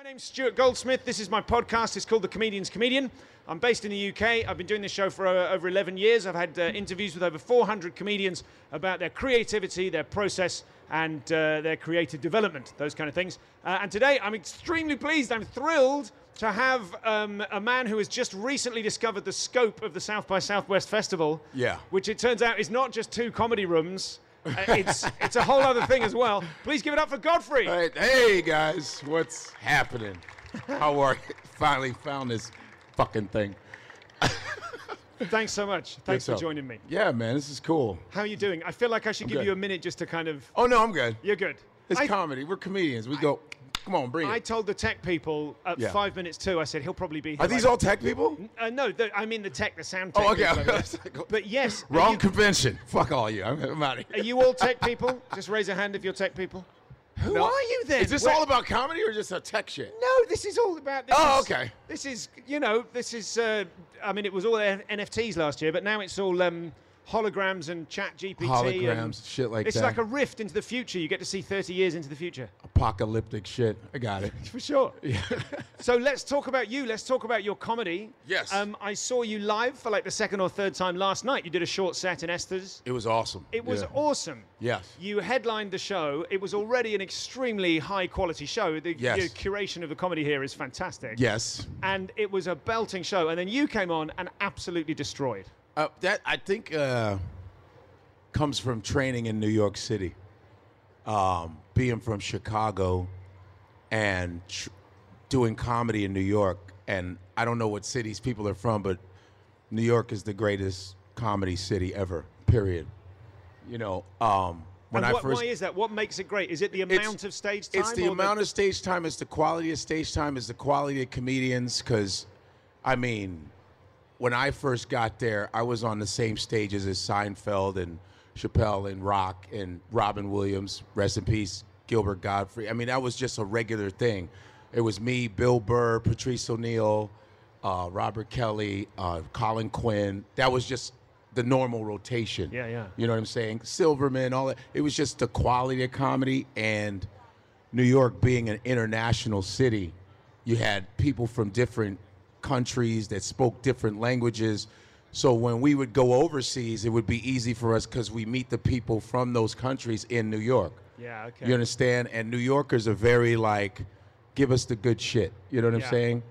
My name's Stuart Goldsmith. This is my podcast. It's called The Comedian's Comedian. I'm based in the UK. I've been doing this show for uh, over 11 years. I've had uh, interviews with over 400 comedians about their creativity, their process, and uh, their creative development, those kind of things. Uh, and today I'm extremely pleased, I'm thrilled to have um, a man who has just recently discovered the scope of the South by Southwest Festival. Yeah. Which it turns out is not just two comedy rooms. Uh, it's it's a whole other thing as well. Please give it up for Godfrey. Right, hey guys, what's happening? How are you? Finally found this fucking thing. Thanks so much. Thanks for up? joining me. Yeah, man, this is cool. How are you doing? I feel like I should give good. you a minute just to kind of. Oh no, I'm good. You're good. It's I, comedy. We're comedians. We go. Come on, bring I told the tech people at Yeah. five minutes two. I said he'll probably be. Here Are these all tech people? Uh, no, the, I mean the tech, the sound tech. Oh, okay. people over there. But yes, are Wrong you, convention. Fuck all you. I'm, I'm out of are here. you all tech people? Just raise a hand if you're tech people. Who No. are you then? Is this Where- all about comedy or just a tech shit? No, this is all about. This Oh, is- okay. This is, you know, this is. Uh, I mean, it was all N- NFTs last year, but now it's all um, holograms and Chat GPT. Holograms, and shit like it's that. It's like a rift into the future. You get to see 30 years into the future. Apocalyptic shit. I got it. For sure. so let's talk about you. Let's talk about your comedy. Yes. Um, I saw you live for like the second or third time last night. You did a short set in Esther's. It was awesome. It was Yeah. awesome. Yes. You headlined the show. It was already an extremely high quality show. The, Yes. the curation of the comedy here is fantastic. Yes. And it was a belting show. And then you came on and absolutely destroyed. Uh, that I think uh, comes from training in New York City, um, being from Chicago, and tr- doing comedy in New York. And I don't know what cities people are from, but New York is the greatest comedy city ever. Period. You know, um, when and I first why is that? What makes it great? Is it the amount of stage time? it's the amount of stage time. It's the quality of stage time. It's the quality of comedians. Because, I mean, when I first got there, I was on the same stages as Seinfeld and Chappelle and Rock and Robin Williams. Rest in peace, Gilbert Gottfried. I mean, that was just a regular thing. It was me, Bill Burr, Patrice O'Neal, uh, Robert Kelly, uh, Colin Quinn. That was just the normal rotation. Yeah, yeah. You know what I'm saying? Silverman, all that. It was just the quality of comedy and New York being an international city, you had people from different countries that spoke different languages. So when we would go overseas, it would be easy for us because we meet the people from those countries in New York. Yeah, okay. You understand? And New Yorkers are very like, give us the good shit. You know what Yeah. I'm saying?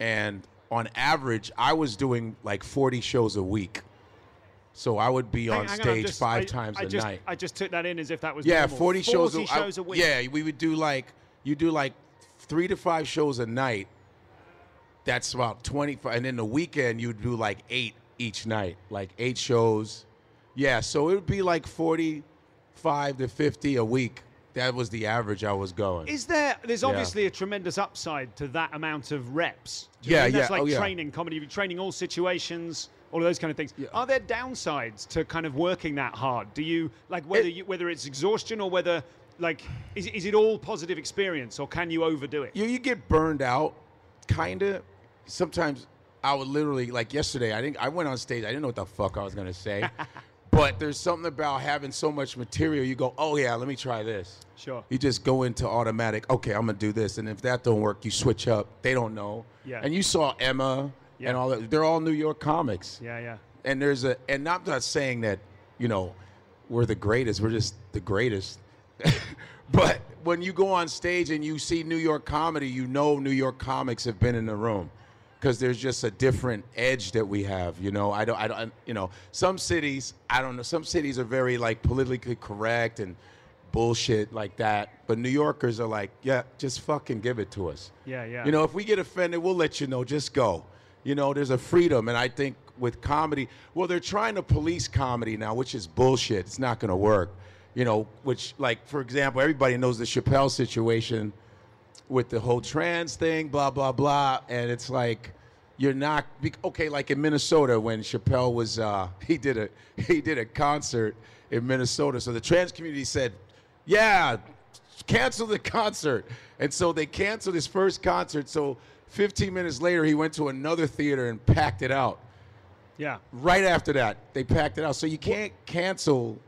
And on average, I was doing like 40 shows a week. So I would be on hang stage I'm just- five I- times I a just, night. I just took that in as if that was Yeah, normal. 40 shows, a, 40 I- shows a week. Yeah, we would do like you do like three to five shows a night. That's about 25 and then the weekend you'd do like 8 each night, like 8 shows. Yeah, so it would be like 45 to 50 a week. That was the average I was going. Is there? There's Yeah. obviously a tremendous upside to that amount of reps. Yeah, mean? That's yeah, like oh, yeah. training comedy. You're training all situations, all of those kind of things. Yeah. Are there downsides to kind of working that hard? Do you like whether It- you, whether it's exhaustion or whether like is, is it all positive experience or can you overdo it? you you get burned out, kind of. Sometimes I would literally like yesterday. I think I went on stage. I didn't know what the fuck I was gonna say, but there's something about having so much material. You go, oh yeah, let me try this. Sure. You just go into automatic. Okay, I'm gonna do this, and if that don't work, you switch up. They don't know. Yeah. And you saw Emma Yeah. and all that. They're all New York comics. Yeah, yeah. And there's a, and I'm not saying that, you know, we're the greatest. We're just the greatest. but when you go on stage and you see New York comedy, you know New York comics have been in the room because there's just a different edge that we have. You know, I don't, I don't, you know, some cities, I don't know, some cities are very like politically correct and bullshit like that. But New Yorkers are like, yeah, just fucking give it to us. Yeah, yeah. You know, if we get offended, we'll let you know. Just go. You know, there's a freedom, and I think with comedy, well, they're trying to police comedy now, which is bullshit. It's not going to work. You know, which, like, for example, everybody knows the Chappelle situation with the whole trans thing, blah blah blah, and it's like you're not okay. Like in Minnesota, when Chappelle was, uh, he did a he did a concert in Minnesota, so the trans community said, "Yeah, cancel the concert," and so they canceled his first concert. So 15 minutes later, he went to another theater and packed it out. Yeah. Right after that, they packed it out. So you can't cancel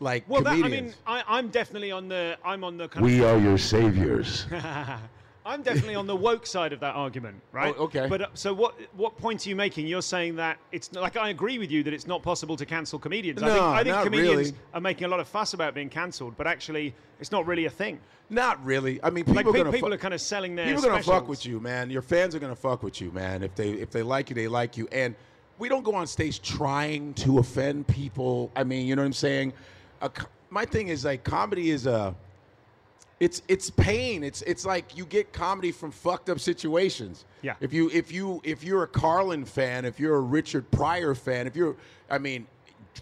like Well, that, I mean, I, I'm definitely on the I'm on the kind of We are your saviors. I'm definitely on the woke side of that argument, right? Oh, okay. But uh, so what? What point are you making? You're saying that it's like I agree with you that it's not possible to cancel comedians. I think, No, I think not comedians really. are making a lot of fuss about being cancelled, but actually, it's not really a thing. Not really. I mean, people Like are gonna people fu- are kind of selling their. People are gonna fuck with you, man. Your fans are gonna fuck with you, man. If they if they like you, they like you. And we don't go on stage trying to offend people. I mean, you know what I'm saying? A my thing is like comedy is a. It's it's pain. It's it's like you get comedy from fucked up situations. Yeah. If you if you if you're a Carlin fan, if you're a Richard Pryor fan, if you're I mean,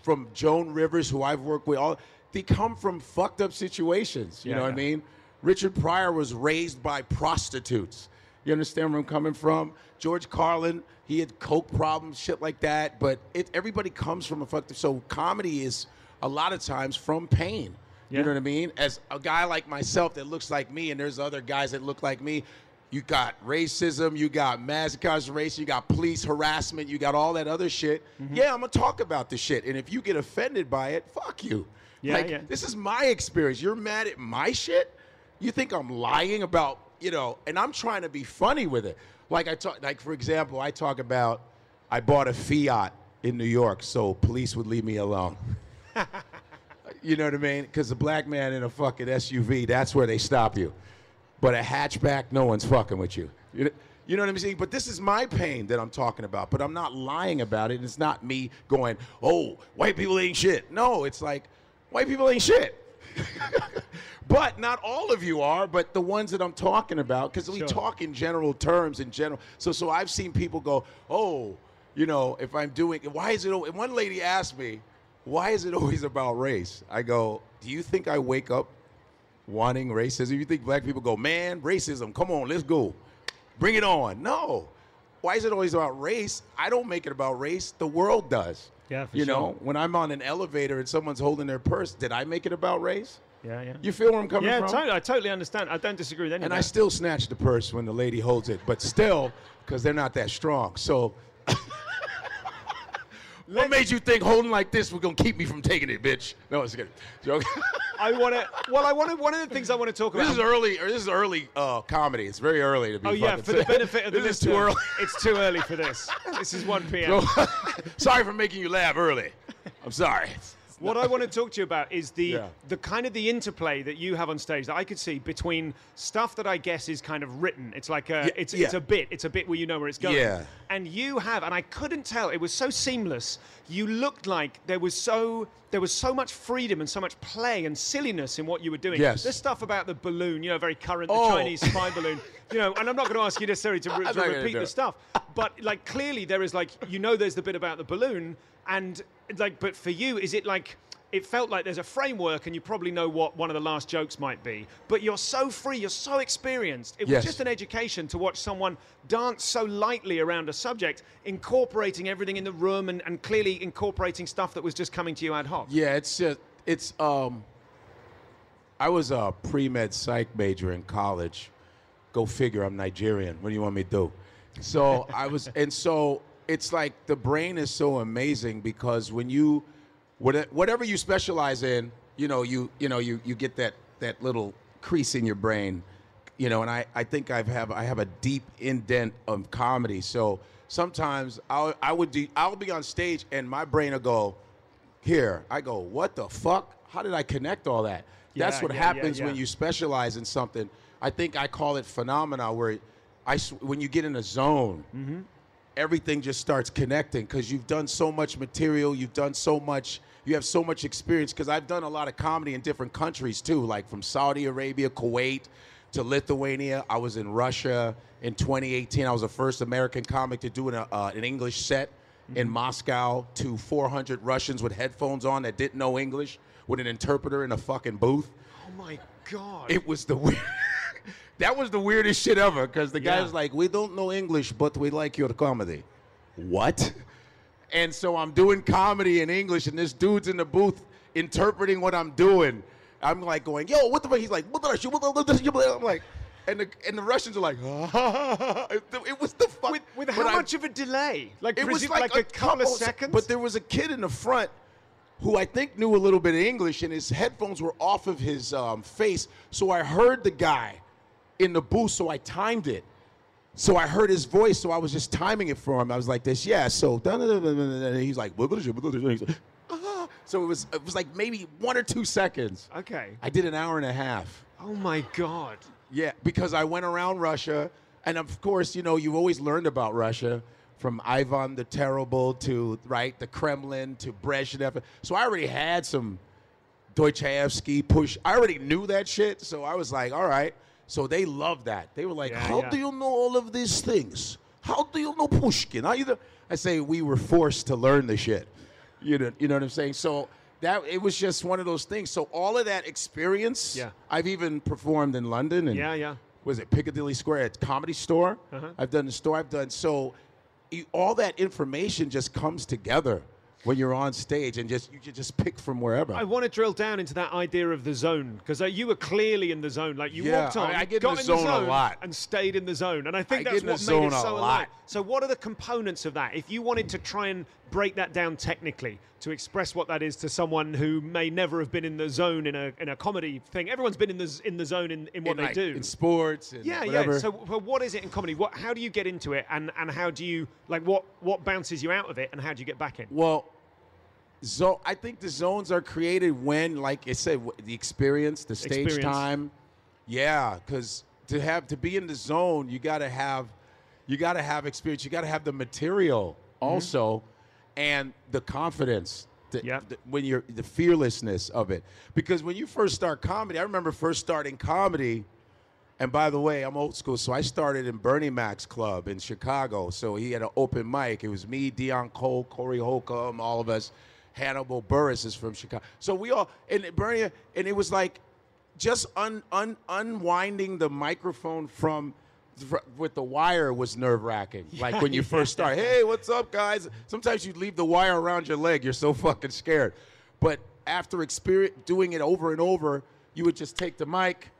from Joan Rivers, who I've worked with, all they come from fucked up situations. You Yeah, know what I mean? Richard Pryor was raised by prostitutes. You understand where I'm coming from? George Carlin, he had coke problems, shit like that. But it, everybody comes from a fucked up. So comedy is a lot of times from pain. Yeah. You know what I mean? As a guy like myself that looks like me, and there's other guys that look like me. You got racism, you got mass incarceration, you got police harassment, you got all that other shit. Mm-hmm. Yeah, I'm gonna talk about the shit. And if you get offended by it, fuck you. Yeah, like, yeah. this is my experience. You're mad at my shit? You think I'm lying about, you know, and I'm trying to be funny with it. Like I talk like for example, I talk about I bought a Fiat in New York so police would leave me alone. you know what I mean? Because a black man in a fucking SUV, that's where they stop you. But a hatchback, no one's fucking with you. You know, what I'm saying? But this is my pain that I'm talking about. But I'm not lying about it. It's not me going, oh, white people ain't shit. No, it's like, white people ain't shit. but not all of you are, but the ones that I'm talking about, because we Sure. talk in general terms in general. So, so I've seen people go, oh, you know, if I'm doing, why is it? And one lady asked me, why is it always about race? I go, do you think I wake up wanting racism? You think black people go, man, racism, come on, let's go. Bring it on. No. Why is it always about race? I don't make it about race. The world does. Yeah, for You sure. know, when I'm on an elevator and someone's holding their purse, did I make it about race? Yeah, yeah. You feel where I'm coming yeah, from? totally, I totally understand. I don't disagree with anything. And I still snatch the purse when the lady holds it, but still, because they're not that strong. So, what made you think holding like this was gonna keep me from taking it, bitch? No, it's good. Joke. I want to. Well, I want to. One of the things I want to talk about. this is early. Or this is early uh, comedy. It's very early to be. Oh yeah, for the benefit of the this is too early. It's too early for this. This is 1 p.m. Sorry for making you laugh early. I'm sorry. What I want to talk to you about is the Yeah. the kind of the interplay that you have on stage that I could see between stuff that I guess is kind of written. It's like a Yeah, it's yeah. it's a bit. It's a bit where you know where it's going. Yeah. And you have, and I couldn't tell. It was so seamless. You looked like there was so there was so much freedom and so much play and silliness in what you were doing. Yes. The stuff about the balloon, you know, very current, the Oh. Chinese spy balloon. You know, and I'm not going to ask you necessarily to, to repeat the stuff, but like clearly there is like you know there's the bit about the balloon, and like but for you is it like it felt like there's a framework and you probably know what one of the last jokes might be, but you're so free, you're so experienced. It Yes. was just an education to watch someone dance so lightly around a subject, incorporating everything in the room and, and clearly incorporating stuff that was just coming to you ad hoc. Yeah, it's just it's um. I was a pre med psych major in college. Go figure. I'm Nigerian. What do you want me to do? So I was, and so it's like the brain is so amazing because when you, whatever you specialize in, you know, you you know you you get that that little crease in your brain, you know. And I I think I've have I have a deep indent of comedy. So sometimes I'll I would do I'll be on stage and my brain will go here. I go, what the fuck? How did I connect all that? That's Yeah, what yeah, yeah, happens when you specialize in something. I think I call it phenomena where I when you get in a zone, Mm-hmm. Everything just starts connecting because you've done so much material, you've done so much, you have so much experience. Because I've done a lot of comedy in different countries too, like from Saudi Arabia, Kuwait to Lithuania. I was in Russia in 2018. I was the first American comic to do an, uh, an English set Mm-hmm. in Moscow to 400 Russians with headphones on that didn't know English with an interpreter in a fucking booth. Oh my god! It was the weird. That was the weirdest shit ever because the Yeah. guy's like, "We don't know English, but we like your comedy." What? And so I'm doing comedy in English, and this dude's in the booth interpreting what I'm doing. I'm like going, "Yo, what the fuck?" He's like, "What the shit? What the? I'm like, and the and the Russians are like, it, it was the fuck. with, with but how I- much of a delay? Like, it was presu- like, a, couple of seconds. But there was a kid in the front who I think knew a little bit of English, and his headphones were off of his um, face. So I heard the guy in the booth, so I timed it. So I heard his voice, so I was just timing it for him. I was like this, yeah. So and he's like, he's like ah. so it was it was like maybe one or two seconds. Okay. I did an hour and a half. Oh my god. Yeah, because I went around Russia, and of course, you know, you've always learned about Russia from Ivan the Terrible to right the Kremlin to Brezhnev. So I already had some Dostoevsky push. I already knew that shit, so I was like, all right. So they loved that. They were like, Yeah, how yeah. do you know all of these things? How do you know Pushkin? You do-" I say we were forced to learn the shit. You know, you know what I'm saying? So that it was just one of those things. So all of that experience, Yeah. I've even performed in London and Yeah, yeah. was it Piccadilly Square at Comedy Store? Uh-huh. I've done the store. I've done so. You, all that information just comes together when you're on stage, and just you just pick from wherever. I want to drill down into that idea of the zone because uh, you were clearly in the zone. Like you Yeah, walked on, I- I get in got the in the zone a lot. and stayed in the zone. And I think I that's in what zone made it a so lot. alive. So what are the components of that? If you wanted to try and break that down technically to express what that is to someone who may never have been in the zone in a in a comedy thing, everyone's been in the in the zone in, in what in, they like, do. in sports and Yeah, whatever. yeah. So, what is it in comedy? What, how do you get into it, and, and how do you like what what bounces you out of it, and how do you get back in? Well, so I think the zones are created when, like I said, the experience, the stage Experience. time. Yeah, because to have to be in the zone, you got to have, you got to have experience. You got to have the material mm-hmm. also, and the confidence. The, Yeah. the- when you're the fearlessness of it, because when you first start comedy, I remember first starting comedy. And by the way, I'm old school, so I started in Bernie Mac's club in Chicago. So he had an open mic. It was me, Deon Cole, Corey Holcomb, all of us. Hannibal Buress is from Chicago. So we all and Bernie, and it was like just un, un, unwinding the microphone from with the wire was nerve wracking. like when you first start, hey, what's up, guys? Sometimes you leave the wire around your leg. You're so fucking scared. But after experience doing it over and over, you would just take the mic.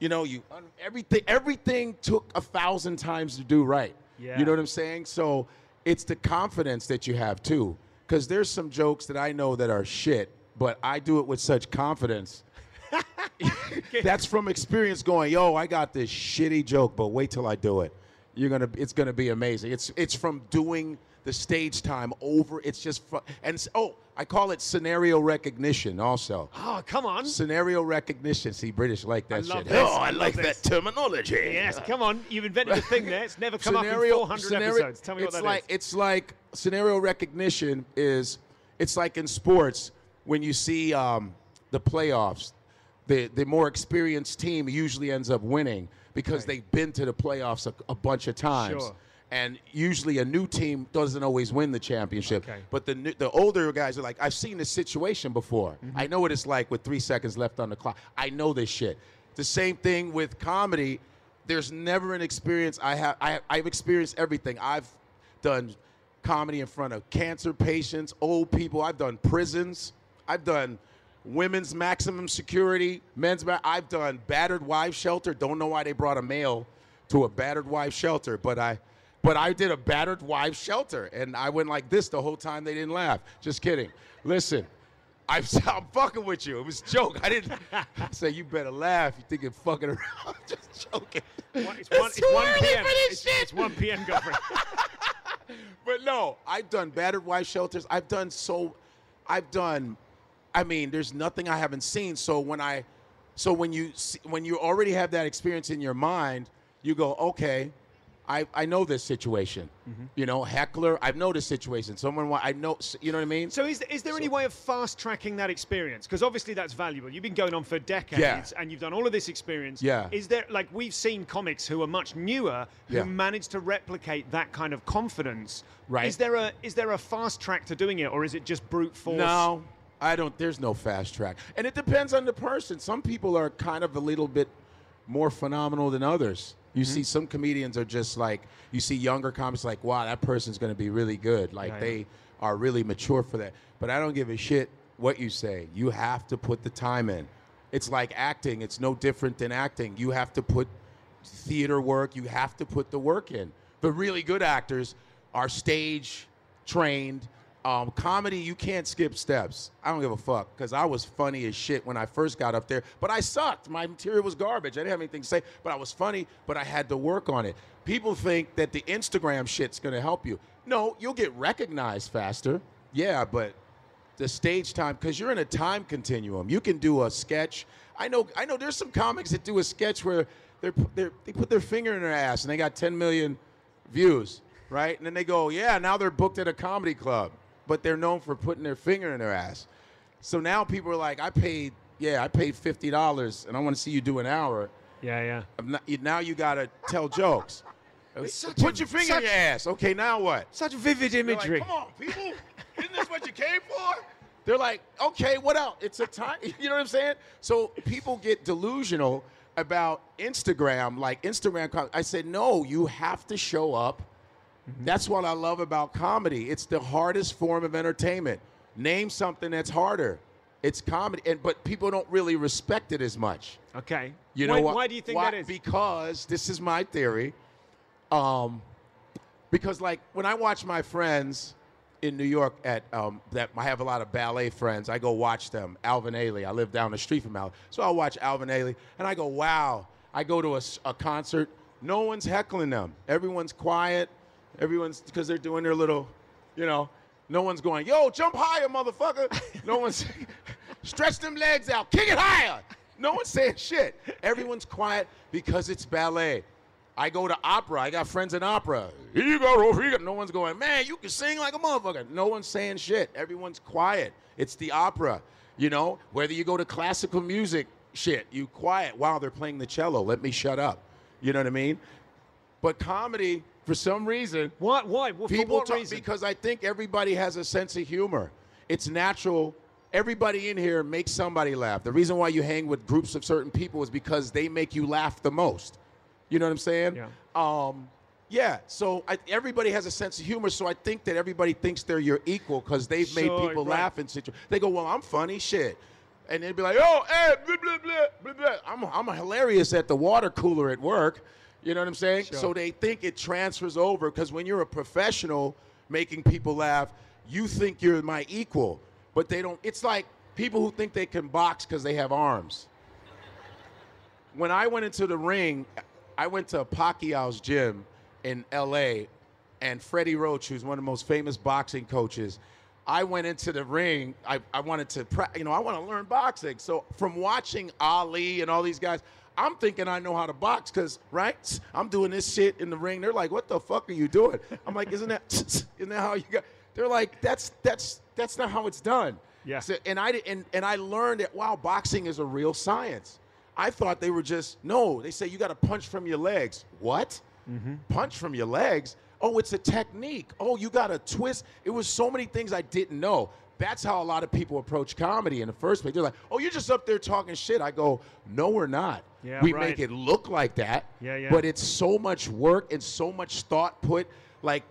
You know, you everything. Everything took a thousand times to do right. Yeah. You know what I'm saying? So it's the confidence that you have too. Because there's some jokes that I know that are shit, but I do it with such confidence. That's from experience going, yo, I got this shitty joke, but wait till I do it. You're gonna it's gonna be amazing. It's it's from doing the stage time over. It's just fu- and oh, I call it scenario recognition also. Oh, come on. Scenario recognition. See, British like that love shit. this. Oh, I I like this. that terminology. Yes, come on. You've invented a thing there. It's never come up in 400 scenario- episodes. Tell me what that is. like, It's like scenario recognition is, it's like in sports when you see um, the playoffs, the, the more experienced team usually ends up winning because Right. they've been to the playoffs a, a bunch of times. Sure. And usually a new team doesn't always win the championship. Okay. But the new- the older guys are like, I've seen this situation before. Mm-hmm. I know what it's like with three seconds left on the clock. I know this shit. The same thing with comedy. There's never an experience I have. I, I've experienced everything. I've done comedy in front of cancer patients, old people. I've done prisons. I've done women's maximum security, men's. Ma- I've done battered wife shelter. Don't know why they brought a male to a battered wife shelter, but I, but I did a battered wife shelter, and I went like this the whole time. They didn't laugh. Just kidding. Listen. I'm, I'm fucking with you. It was a joke. I didn't say you better laugh. You think you're fucking around. I'm just joking. One- it's, one, It's it's too 1 early p.m. for this It's, shit. it's 1 p.m. Godfrey. But no, I've done battered wife shelters. I've done so. I've done. I mean, there's nothing I haven't seen. So when I, so when you see, when you already have that experience in your mind, you go, okay, I I know this situation. Mm-hmm. You know, heckler. I've know this situation. Someone, I know. You know what I mean? So is, is there any way of fast tracking that experience? Because obviously that's valuable. You've been going on for decades Yeah. and you've done all of this experience. Yeah. Is there like we've seen comics who are much newer who Yeah. manage to replicate that kind of confidence? Right. Is there a is there a fast track to doing it, or is it just brute force? No, I don't. There's no fast track, and it depends on the person. Some people are kind of a little bit more phenomenal than others. You Mm-hmm. see, some comedians are just like you see younger comics like, wow, that person's going to be really good. Like they are really mature for that. But I don't give a shit what you say. You have to put the time in. It's like acting. It's no different than acting. You have to put theater work. You have to put the work in. The really good actors are stage trained. Um, comedy, you can't skip steps. I don't give a fuck because I was funny as shit when I first got up there, but I sucked. My material was garbage. I didn't have anything to say, but I was funny, but I had to work on it. People think that the Instagram shit's gonna help you. No, you'll get recognized faster. Yeah, but the stage time because you're in a time continuum. You can do a sketch. I know. I know. There's some comics that do a sketch where they're, they're they put their finger in their ass and they got 10 million views, right? And then they go, yeah, now they're booked at a comedy club, but they're known for putting their finger in their ass. So now people are like, I paid, yeah, I paid fifty dollars, and I want to see you do an hour. Yeah, yeah. I'm not- now you gotta tell jokes. Put a- your finger such- in your ass. Okay, now what? Such vivid They're like, imagery. Come on, people. Isn't this what you came for? They're like, okay, what else? It's a time. You know what I'm saying? So people get delusional about Instagram, like Instagram. I said, no, you have to show up. That's what I love about comedy. It's the hardest form of entertainment. Name something that's harder. It's comedy, and but people don't really respect it as much. Okay. You know why, what? Why do you think Why- that is? Because this is my theory. Um, because like when I watch my friends in New York at um, that I have a lot of ballet friends. I go watch them. Alvin Ailey. I live down the street from Alvin, so I watch Alvin Ailey, and I go, wow. I go to a, a concert. No one's heckling them. Everyone's quiet. Everyone's because they're doing their little, you know. No one's going, yo, jump higher, motherfucker. No one's stretch them legs out, kick it higher. No one's saying shit. Everyone's quiet because it's ballet. I go to opera. I got friends in opera. Here you go, Rolf. Here. No one's going, man, you can sing like a motherfucker. No one's saying shit. Everyone's quiet. It's the opera. You know, whether you go to classical music shit, you quiet while they're playing the cello. Let me shut up. You know what I mean? But comedy, for some reason, Why? Why? Well, for people what talk- reason? because I think everybody has a sense of humor. It's natural. Everybody in here makes somebody laugh. The reason why you hang with groups of certain people is because they make you laugh the most. You know what I'm saying? Yeah. Um, yeah. So I, everybody has a sense of humor. So I think that everybody thinks they're your equal because they've made Sure, people right. laugh in situations. They go, "Well, I'm funny, shit," and they'd be like, "Oh, blah blah blah blah." I'm I'm hilarious at the water cooler at work. You know what I'm saying? Sure. So they think it transfers over because when you're a professional making people laugh, you think you're my equal, but they don't. It's like people who think they can box because they have arms. When I went into the ring, I went to Pacquiao's gym in L.A. and Freddie Roach, who's one of the most famous boxing coaches. I went into the ring. I, I wanted to, pra- you know, I want to learn boxing. So from watching Ali and all these guys, I'm thinking I know how to box because, right? I'm doing this shit in the ring. They're like, "What the fuck are you doing?" I'm like, "Isn't that, isn't that how you got?" They're like, "That's that's that's not how it's done." Yeah. So, and I and and I learned that wow, boxing is a real science. I thought they were just no. They say you got to punch from your legs. What? Mm-hmm. Punch from your legs? Oh, it's a technique. Oh, you got to twist. It was so many things I didn't know. That's how a lot of people approach comedy in the first place. They're like, "Oh, you're just up there talking shit." I go, "No, we're not. Yeah, we right. make it look like that. Yeah, yeah. But it's so much work and so much thought put. Like,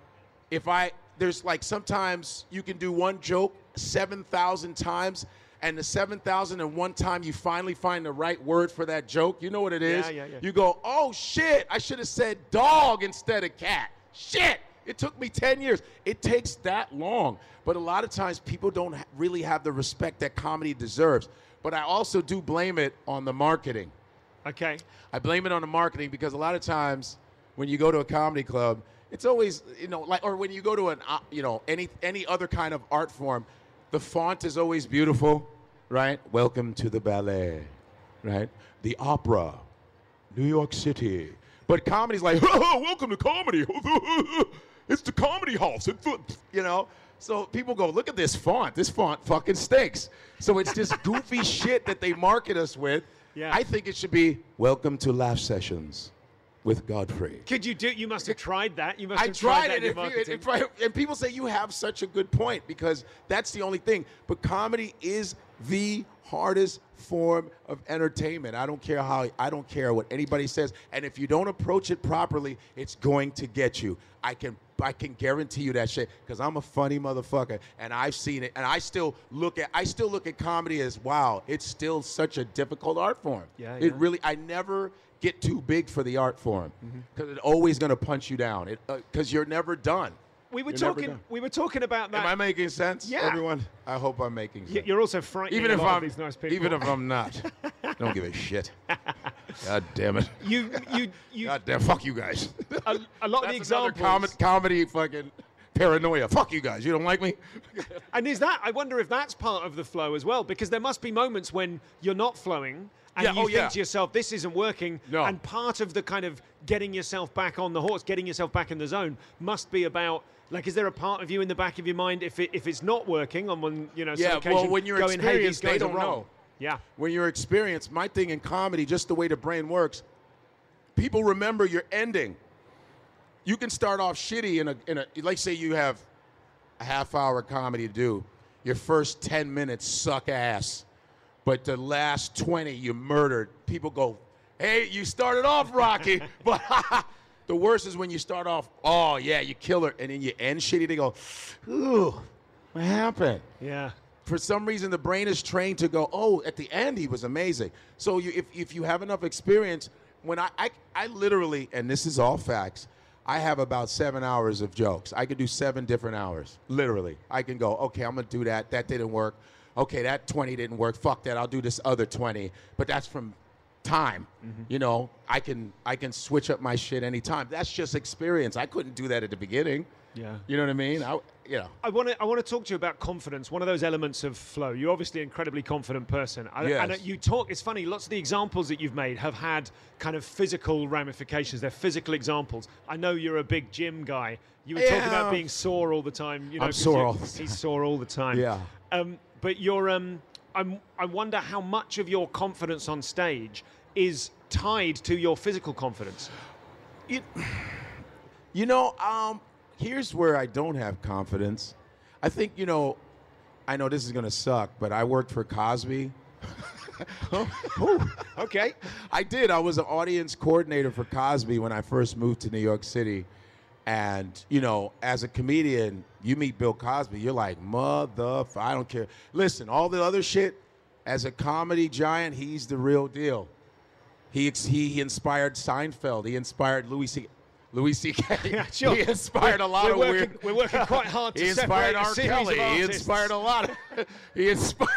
if I there's like sometimes you can do one joke seven thousand times, and the seven thousand and one time you finally find the right word for that joke. You know what it is? Yeah, yeah, yeah. You go, oh shit! I should have said dog instead of cat. Shit! It took me ten years. It takes that long. But a lot of times people don't really have the respect that comedy deserves. But I also do blame it on the marketing. okay. I blame it on the marketing because a lot of times when you go to a comedy club, it's always you know like or when you go to an uh, you know any any other kind of art form, the font is always beautiful, right? Welcome to the ballet, right? The opera, New York City. But comedy's like, welcome to comedy. it's the comedy house. It's the-" you know. So people go, look at this font. This font fucking stinks. So it's this goofy shit that they market us with. Yeah. I think it should be welcome to Laugh Sessions with Godfrey. Could you do? You must have tried that. You must I have tried that it, if you- and people say you have such a good point because that's the only thing. But comedy is the hardest form of entertainment. I don't care how I don't care what anybody says, and if you don't approach it properly, it's going to get you. I can I can guarantee you that shit because I'm a funny motherfucker, and I've seen it, and I still look at I still look at comedy as wow, it's still such a difficult art form. Yeah, it yeah. really I never get too big for the art form mm-hmm. because it's always going to punch you down. It uh, because you're never done. We were talking. We were talking about that. Am I making sense, Yeah. everyone? I hope I'm making sense. You're also frightening even if I'm these nice people. even if I'm not, don't give a shit. God damn it. you, you, you. God damn, fuck you guys. a, a lot of the examples. com- comedy fucking paranoia. Fuck you guys. You don't like me? And is that? I wonder if that's part of the flow as well, because there must be moments when you're not flowing. And Yeah, you oh, think yeah. to yourself, this isn't working. No. And part of the kind of getting yourself back on the horse, getting yourself back in the zone, must be about like, is there a part of you in the back of your mind if it, if it's not working on one, you know, Yeah, well, when you're going, hey, these they don't wrong. know. Yeah. when you're experienced, my thing in comedy, just the way the brain works, people remember your ending. You can start off shitty in a, in a like say you have a half hour comedy to do. Your first 10 minutes suck ass, but the last 20 you murdered. People go, hey, you started off rocky, but the worst is when you start off, oh yeah, you kill her, and then you end shitty. They go, ooh, what happened? Yeah. for some reason the brain is trained to go oh at the end he was amazing. So you, if, if you have enough experience when I, I i literally and this is all facts i have about seven hours of jokes. I could do seven different hours literally. I can go okay i'm gonna do that. That didn't work. Okay that 20 didn't work. Fuck that. I'll do this other 20 but that's from time you know i can i can switch up my shit anytime that's just experience i couldn't do that at the beginning Yeah. you know what i mean I, you know I want to I want to talk to you about confidence. One of those elements of flow. You're obviously an incredibly confident person. I- Yes. And you talk. It's funny. Lots of the examples that you've made have had kind of physical ramifications. They're physical examples. I know you're a big gym guy. You were talking about being sore all the time. You know, I'm 'cause sore all the time. He's sore all the time. Yeah. Um, but you're. Um, I'm, I wonder how much of your confidence on stage is tied to your physical confidence. You, you know, um, here's where I don't have confidence. I think, you know, I know this is going to suck, but I worked for Cosby. Okay. I did. I was an audience coordinator for Cosby when I first moved to New York City. And, you know, as a comedian, you meet Bill Cosby, you're like, mother, I don't care. Listen, all the other shit, as a comedy giant, he's the real deal. He, he, he inspired Seinfeld. He inspired Louis C. Louis C.K. Yeah, sure. He inspired a lot we're of working, weird. We're working quite hard to He inspired R. Kelly. He inspired a lot. Of, he inspired.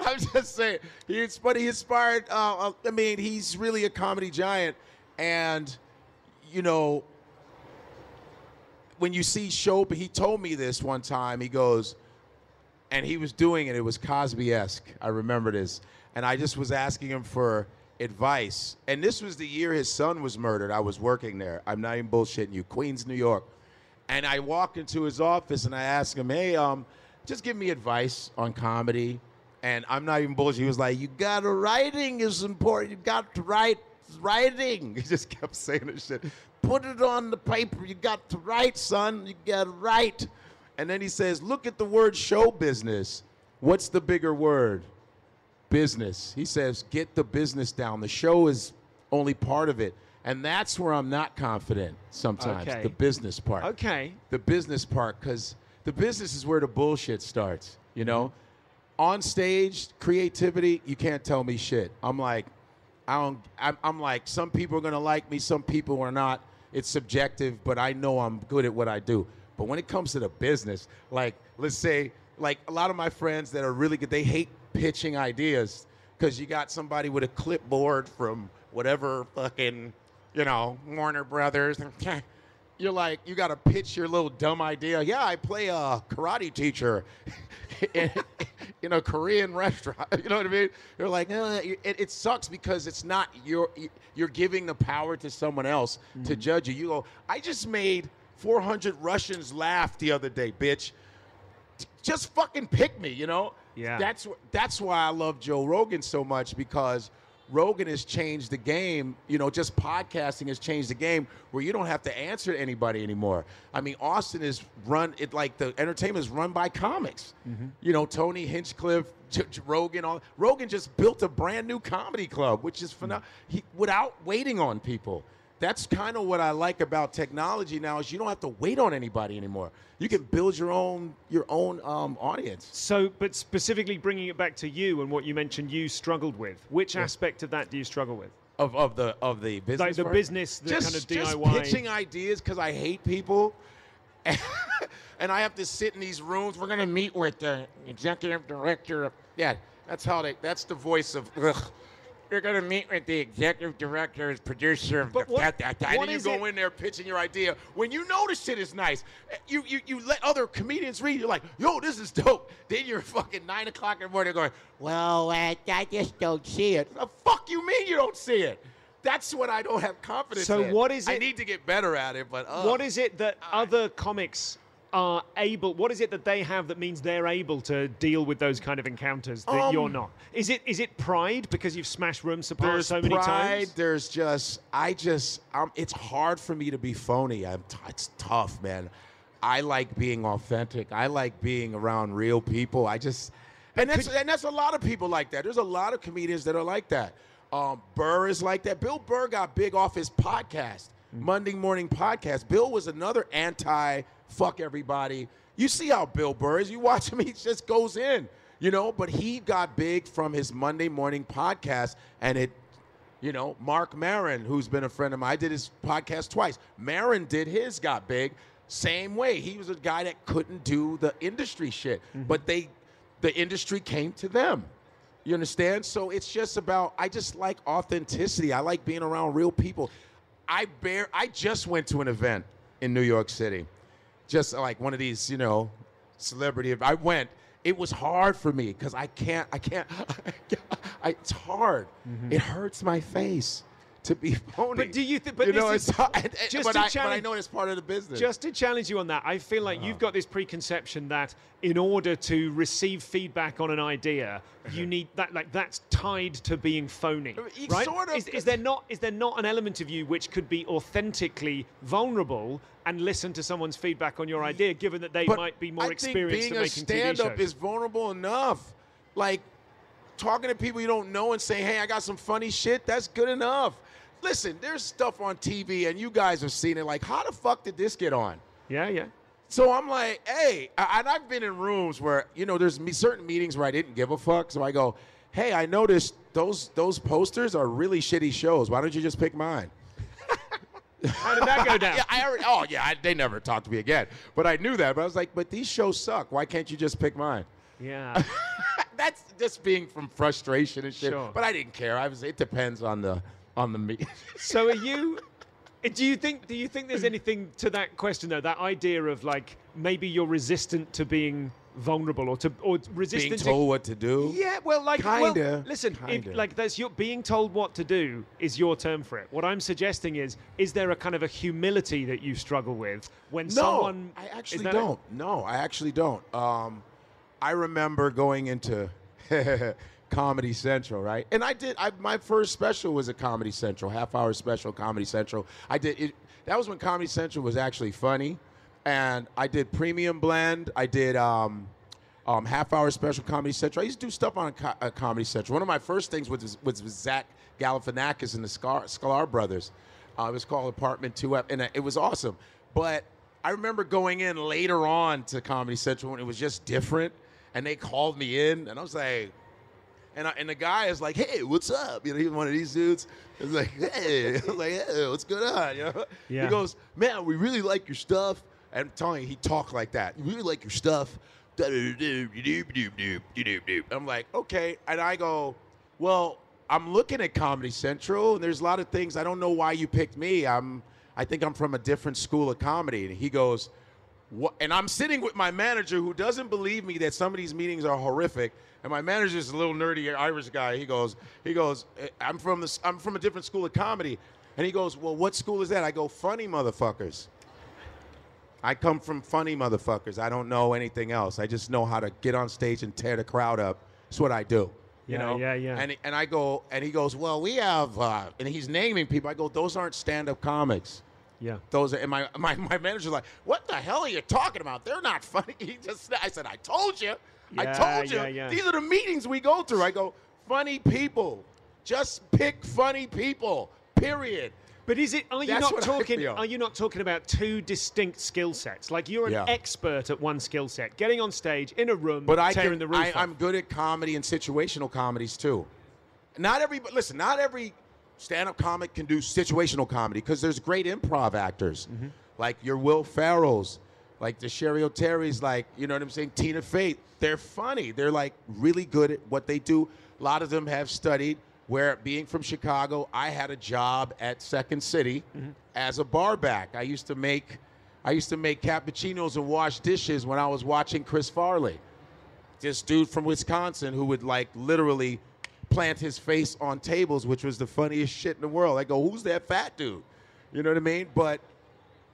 I'm just saying. He inspired. He inspired. Uh, uh, I mean, he's really a comedy giant, and you know, when you see show, he told me this one time. He goes, and he was doing it. It was Cosby-esque. I remember this, and I just was asking him for advice. And this was the year his son was murdered. I was working there. I'm not even bullshitting you. Queens, New York. And I walk into his office and I ask him, "Hey, um, just give me advice on comedy." And I'm not even bullshit. He was like, "You got to writing is important. You got to write writing." He just kept saying this shit. Put it on the paper. You got to write, son. You got to write. And then he says, "Look at the word show business. What's the bigger word?" Business. He says, get the business down. The show is only part of it. And that's where I'm not confident sometimes, Okay. the business part. Okay. The business part, because the business is where the bullshit starts, you know? On stage, creativity, you can't tell me shit. I'm like, I don't, I'm, I'm like, some people are going to like me, some people are not. It's subjective, but I know I'm good at what I do. But when it comes to the business, like, let's say, like a lot of my friends that are really good, they hate pitching ideas because you got somebody with a clipboard from whatever fucking, you know, Warner Brothers. And You're like, you got to pitch your little dumb idea. Yeah, I play a karate teacher in, in a Korean restaurant. You know what I mean? You're like, uh, it, it sucks because it's not your. You're giving the power to someone else to judge you. You go, I just made 400 Russians laugh the other day, bitch. Just fucking pick me, you know? Yeah. That's that's why I love Joe Rogan so much because Rogan has changed the game. You know, just podcasting has changed the game where you don't have to answer to anybody anymore. I mean, Austin is run it like the entertainment is run by comics. Mm-hmm. You know, Tony Hinchcliffe, J- J- Rogan. All Rogan just built a brand new comedy club, which is phenomenal. Mm-hmm. He without waiting on people. That's kind of what I like about technology now is you don't have to wait on anybody anymore. You can build your own your own um, audience. So, but specifically bringing it back to you and what you mentioned you struggled with, which aspect of that do you struggle with? of, of the of the business Like the part? business, the just, kind of just DIY. pitching ideas because I hate people. and I have to sit in these rooms. We're gonna meet with the executive director. Of, yeah, that's how they. That's the voice of. Ugh. You're gonna meet with the executive director, as producer of But the. what- that, that, what and you go it- in there pitching your idea. When you know the shit is nice, you you you let other comedians read. You're like, yo, this is dope. Then you're fucking nine o'clock in the morning going, well, uh, I just don't see it. The fuck you mean you don't see it? That's what I don't have confidence So in. what is it? I need to get better at it, but uh, What is it that other comics are able? What is it that they have that means they're able to deal with those kind of encounters that Um, you're not? Is it is it pride because you've smashed rooms apart so many pride. times? There's just I just um, it's hard for me to be phony. I'm t- it's tough, man. I like being authentic. I like being around real people. I just and that's and that's a lot of people like that. There's a lot of comedians that are like that. Um, Burr is like that. Bill Burr got big off his podcast, Monday Morning Podcast. Bill was another anti fuck everybody. You see how Bill Burr is. You watch him, he just goes in, you know. But he got big from his Monday Morning Podcast, and it you know, Marc Maron, who's been a friend of mine, I did his podcast twice. Marin did his, got big, same way. He was a guy that couldn't do the industry shit, mm-hmm. but they, the industry came to them. You understand? So it's just about. I just like authenticity. I like being around real people. I bear. I just went to an event in New York City, just like one of these, you know, celebrity. If I went. It was hard for me because I can't. I can't. I, it's hard. Mm-hmm. It hurts my face to be phony. But do you think? but you know it's is- and- and- just but, I, but I know it's part of the business. Just to challenge you on that, I feel like Uh-huh. you've got this preconception that in order to receive feedback on an idea, you need that like that's tied to being phony, right? sort of- is, is there not is there not an element of you which could be authentically vulnerable and listen to someone's feedback on your idea, given that they But might be more I experienced think being a stand-up is vulnerable enough. Like talking to people you don't know and saying, "Hey, I got some funny shit." That's good enough. Listen, there's stuff on TV, and you guys have seen it. Like, how the fuck did this get on? yeah, yeah. So I'm like, hey, I- and I've been in rooms where you know there's certain meetings where I didn't give a fuck. So I go, hey, I noticed those those posters are really shitty shows. Why don't you just pick mine? How did that go down? yeah, I already. Oh yeah, I, they never talked to me again. But I knew that. But I was like, but these shows suck. Why can't you just pick mine? yeah. That's just being from frustration and shit. Sure. But I didn't care. I was. It depends on the on the meat. So are you? Do you think? Do you think there's anything to that question though? That idea of like maybe you're resistant to being vulnerable or to or resistant being to told what to do. Yeah, well, like, well, Kinda, listen, kinda. like that's your being told what to do is your term for it. What I'm suggesting is, is there a kind of a humility that you struggle with when No, someone? I actually don't. No, I actually don't. Um, I remember going into Comedy Central, right? And I did. I, my first special was a Comedy Central, half-hour special, Comedy Central. I did it. That was when Comedy Central was actually funny, and I did Premium Blend. I did. Um, um, half hour special Comedy Central. I used to do stuff on uh, Comedy Central. One of my first things was, was, Zach Galifianakis and the Scar, Sklar brothers. Uh, it was called Apartment 2 F, and uh, it was awesome. But I remember going in later on to Comedy Central when it was just different, and they called me in, and I was like, and, I, and the guy is like, "Hey, what's up?" You know, he's one of these dudes. It's like, "Hey," I was like, "Hey, what's going on?" You know? Yeah. He goes, "Man, we really like your stuff." And I'm telling you, he talked like that. We really like your stuff. I'm like, okay. And I go, well, I'm looking at Comedy Central, and there's a lot of things. I don't know why you picked me. I'm, I think I'm from a different school of comedy. And he goes, what? And I'm sitting with my manager who doesn't believe me that some of these meetings are horrific. And my manager's a little nerdy Irish guy. He goes, he goes, "Eh, I'm from this, I'm from a different school of comedy. And he goes, well, what school is that? I go, funny motherfuckers. I come from funny motherfuckers. I don't know anything else. I just know how to get on stage and tear the crowd up. That's what I do. You Yeah, know? yeah, yeah. And, and I go, and he goes, well, we have, uh, and he's naming people. I go, those aren't stand-up comics. Yeah. Those are, and my, my, my manager's like, what the hell are you talking about? They're not funny. He just, I said, I told you. I told you. yeah, yeah. These are the meetings we go through. I go, funny people. Just pick funny people. Period. But is it? Are you That's not talking? Are you not talking about two distinct skill sets? Like you're an Yeah. expert at one skill set, getting on stage in a room, But I tearing can, the roof I. I'm good at comedy and situational comedies too. Not every, listen, not every stand-up comic can do situational comedy because there's great improv actors, Mm-hmm. like your Will Ferrell's, like the Cheri Oteri's, like you know what I'm saying. Tina Fey, they're funny. They're like really good at what they do. A lot of them have studied. Where being from Chicago, I had a job at Second City as a bar back. I used to make, I used to make cappuccinos and wash dishes when I was watching Chris Farley this dude from Wisconsin who would like literally plant his face on tables, which was the funniest shit in the world. I go, who's that fat dude? You know what I mean? But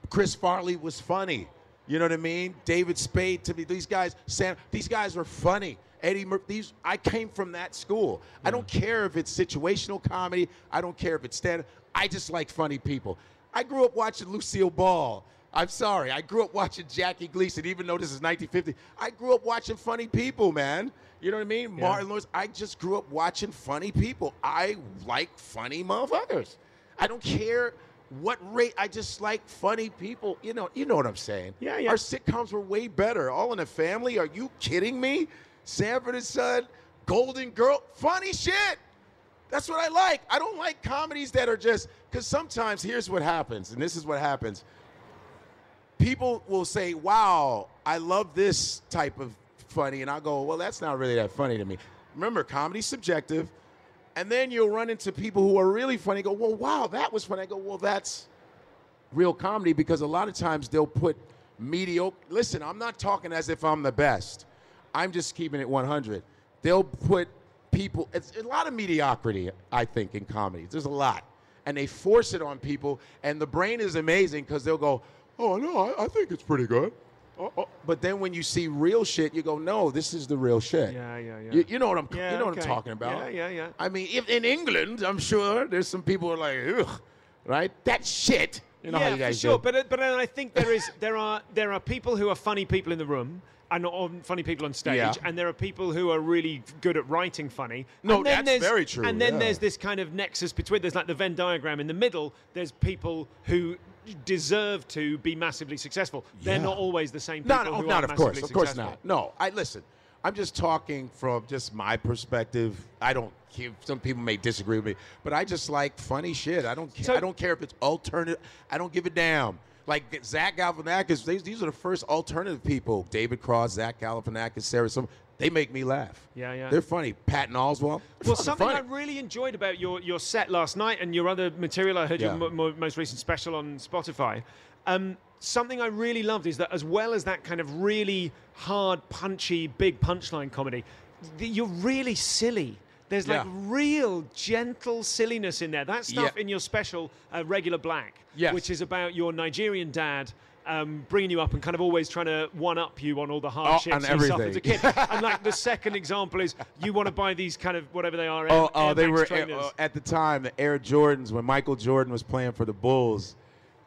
Chris Farley was funny. You know what I mean? David Spade to me, these guys, Sam, these guys were funny. Eddie Murphy, these I came from that school. I don't mm. care if it's situational comedy. I don't care if it's stand. I just like funny people. I grew up watching Lucille Ball. I'm sorry. I grew up watching Jackie Gleason, even though this is 1950. I grew up watching funny people, man. You know what I mean? Yeah. Martin Lawrence. I just grew up watching funny people. I like funny motherfuckers. I don't care what rate. I just like funny people. You know, you know what I'm saying. Yeah, yeah. Our sitcoms were way better. All in the Family. Are you kidding me? Sanford and Son, Golden Girl, funny shit. That's what I like. I don't like comedies that are just because sometimes here's what happens, and this is what happens. People will say, "Wow, I love this type of funny," and I go, "Well, that's not really that funny to me." Remember, comedy's subjective, and then you'll run into people who are really funny. Go, "Well, wow, that was funny." I go, "Well, that's." real comedy because a lot of times they'll put mediocre. Listen, I'm not talking as if I'm the best. I'm just keeping it 100. They'll put people. It's a lot of mediocrity, I think, in comedies. There's a lot, and they force it on people. And the brain is amazing because they'll go, "Oh no, I, I think it's pretty good." Oh, oh. But then when you see real shit, you go, "No, this is the real shit." Yeah, yeah, yeah. You, you know what I'm. Yeah, you know what. I'm talking about. Yeah, yeah, yeah. I mean, if in England, I'm sure there's some people who are like, Ugh, right? That shit. You know yeah, how you guys for sure. do. But uh, but then I think there is there are there are people who are funny people in the room and not on funny people on stage, Yeah. and there are people who are really good at writing funny. No, and then that's very true, And then yeah. there's this kind of nexus between. There's like the Venn diagram in the middle. There's people who deserve to be massively successful. They're not always the same people not, not of course, of course successful. not. No, I listen. I'm just talking from just my perspective. I don't. care- Some people may disagree with me, but I just like funny shit. I don't. Care, So- I don't care if it's alternative. I don't give a damn. Like Zach Galifianakis, these, these are the first alternative people. David Cross, Zach Galifianakis, Sarah. Some they make me laugh. Yeah, yeah. They're funny. Patton Oswalt. Well, something funny. I really enjoyed about your, your set last night and your other material, I heard Yeah. your mo- mo- most recent special on Spotify. Um, something I really loved is that, as well as that kind of really hard, punchy, big punchline comedy, th- you're really silly. There's like Yeah. real gentle silliness in there. That stuff Yeah. in your special, uh, Regular Black, Yes. which is about your Nigerian dad. Um, bringing you up and kind of always trying to one up you on all the hardships on you suffered as a kid. and like the second example is you want to buy these kind of whatever they are. Oh, Air- oh, Air they Max were trainers. uh, at the time the Air Jordans when Michael Jordan was playing for the Bulls.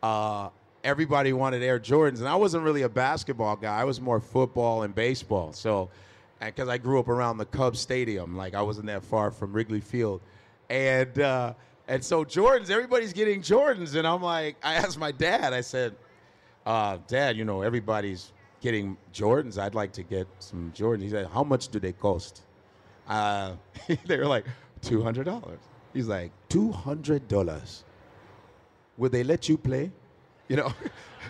Uh, everybody wanted Air Jordans, and I wasn't really a basketball guy. I was more football and baseball. So, because I grew up around the Cubs Stadium, like I wasn't that far from Wrigley Field, and uh, and so Jordans, everybody's getting Jordans, and I'm like, I asked my dad, I said, uh, Dad, you know, everybody's getting Jordans. I'd like to get some Jordans. He said, How much do they cost? Uh, they were like, $200. He's like, $200. Would they let you play? You know?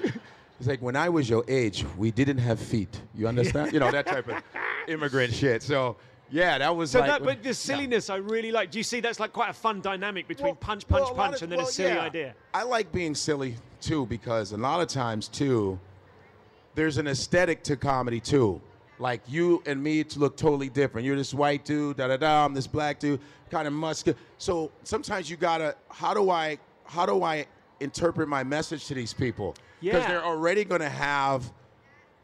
He's like, When I was your age, we didn't have feet. You understand? you know, that type of immigrant shit. So, yeah, that was So like. that, but the silliness I really like. Do you see that's like quite a fun dynamic between punch, punch, well, punch, of- and then well, a silly yeah. idea? I like being silly too because a lot of times too, there's an aesthetic to comedy too. Like you and me to look totally different. You're this white dude, da da da. I'm this black dude, kind of muscular. So sometimes you gotta. How do I? How do I interpret my message to these people? Because Yeah. they're already gonna have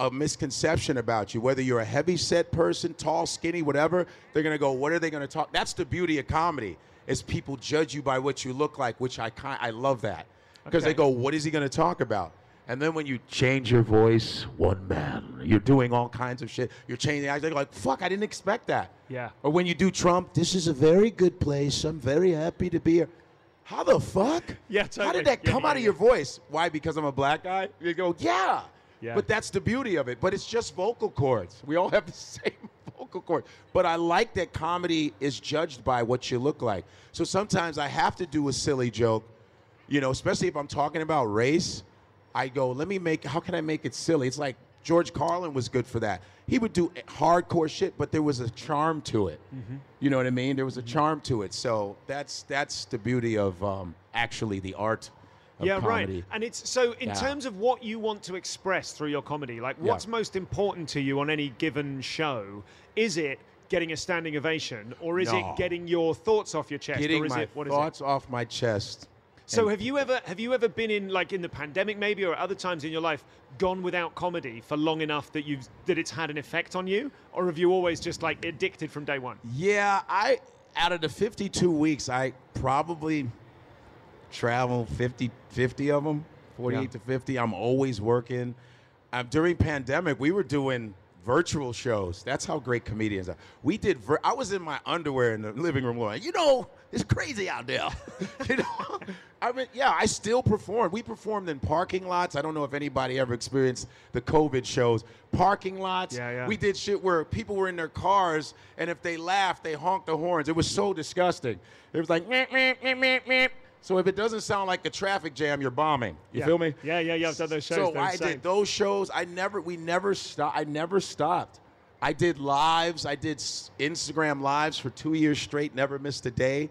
a misconception about you. Whether you're a heavy set person, tall, skinny, whatever, they're gonna go, what are they gonna talk? That's the beauty of comedy, is people judge you by what you look like, which I kind I love that. Because Okay. they go, what is he gonna talk about? And then when you change your voice, one man, you're doing all kinds of shit. You're changing the eyes. They're like, fuck, I didn't expect that. Yeah. Or when you do Trump, this is a very good place. I'm very happy to be here. How the fuck? Yeah, How did that Yeah, come yeah, out of your voice? Why? Because I'm a black guy? You go, yeah. Yeah. But that's the beauty of it. But it's just vocal cords. We all have the same vocal cord. But I like that comedy is judged by what you look like. So sometimes I have to do a silly joke, you know, especially if I'm talking about race I go, let me make. How can I make it silly? It's like George Carlin was good for that. He would do hardcore shit, but there was a charm to it. Mm-hmm. You know what I mean? There was a charm to it. So that's that's the beauty of um, actually the art. Yeah, comedy. right. And it's so in Yeah. terms of what you want to express through your comedy, like Yeah. what's most important to you on any given show? Is it getting a standing ovation, or is No. it getting your thoughts off your chest, Getting or is my it what is it? thoughts off my chest. So have you ever have you ever been in like in the pandemic maybe or other times in your life gone without comedy for long enough that you've that it's had an effect on you, or have you always just like addicted from day one? Yeah, I out of the 52 weeks, I probably travel 50, 50 of them, 48 Yeah. to 50. I'm always working. Um, during pandemic, we were doing virtual shows. That's how great comedians are. We did. Vir- I was in my underwear in the living room, going, you know, it's crazy out there. you know, I mean, yeah, I still performed. We performed in parking lots. I don't know if anybody ever experienced the COVID shows. Parking lots. Yeah, yeah. We did shit where people were in their cars, and if they laughed, they honked the horns. It was so disgusting. It was like. So if it doesn't sound like a traffic jam, you're bombing. You Yeah. feel me? Yeah, yeah, yeah. I've done those shows. So I did those shows. I never, we never stopped. I never stopped. I did lives. I did Instagram lives for two years straight. Never missed a day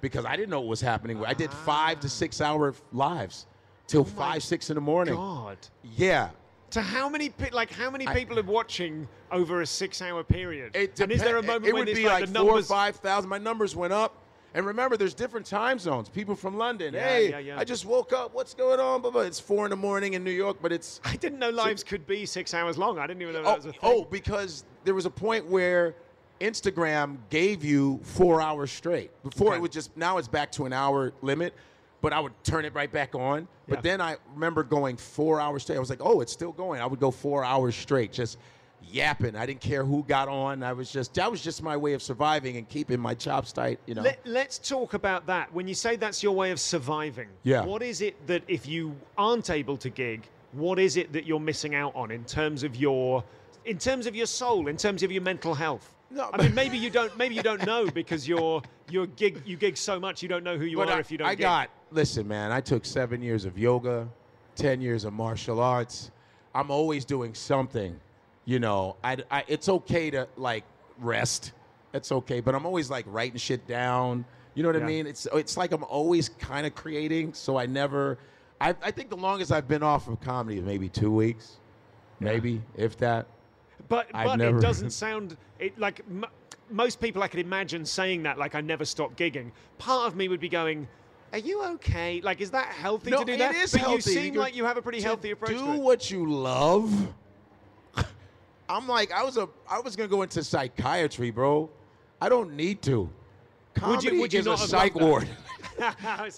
because I didn't know what was happening. I did five to six hour lives till oh five, six in the morning. God. Yeah. To how many like how many I- people are watching over a six-hour period? It and is there a moment it when would it's be like, like, the four or five thousand. My numbers went up. And remember, there's different time zones. People from London, Yeah, hey, yeah, yeah. I just woke up. What's going on? Blah, blah. It's four in the morning in New York, but it's I didn't know lives could be six hours long. I didn't even know that oh, was a oh, thing. oh, because there was a point where Instagram gave you four hours straight. Before Okay. it was just now it's back to an hour limit, but I would turn it right back on. But then I remember going four hours straight. I was like, oh, it's still going. I would go four hours straight, just yapping. I didn't care who got on. I was just that was just my way of surviving and keeping my chops tight. You know. Let, let's talk about that. When you say that's your way of surviving, Yeah. what is it that if you aren't able to gig, what is it that you're missing out on in terms of your, in terms of your soul, in terms of your mental health? No, I mean, maybe you don't. Maybe you don't know because you're you're gig you gig so much you don't know who you are I, if you don't. I gig. got listen, man. I took seven years of yoga, ten years of martial arts. I'm always doing something. You know, I, I it's okay to like rest. It's okay, but I'm always like writing shit down. You know what Yeah. I mean? It's it's like I'm always kind of creating. So I never. I, I think the longest I've been off of comedy is maybe two weeks, maybe if that. But I've but never- it doesn't sound it like m- most people I could imagine saying that like I never stopped gigging. Part of me would be going, "Are you okay? Like, is that healthy to do that?" it is but healthy. you seem You're- like you have a pretty healthy approach. Do what you love. I'm like, I was a, I was gonna go into psychiatry, bro. I don't need to. Would you- Comedy would you is a psych ward.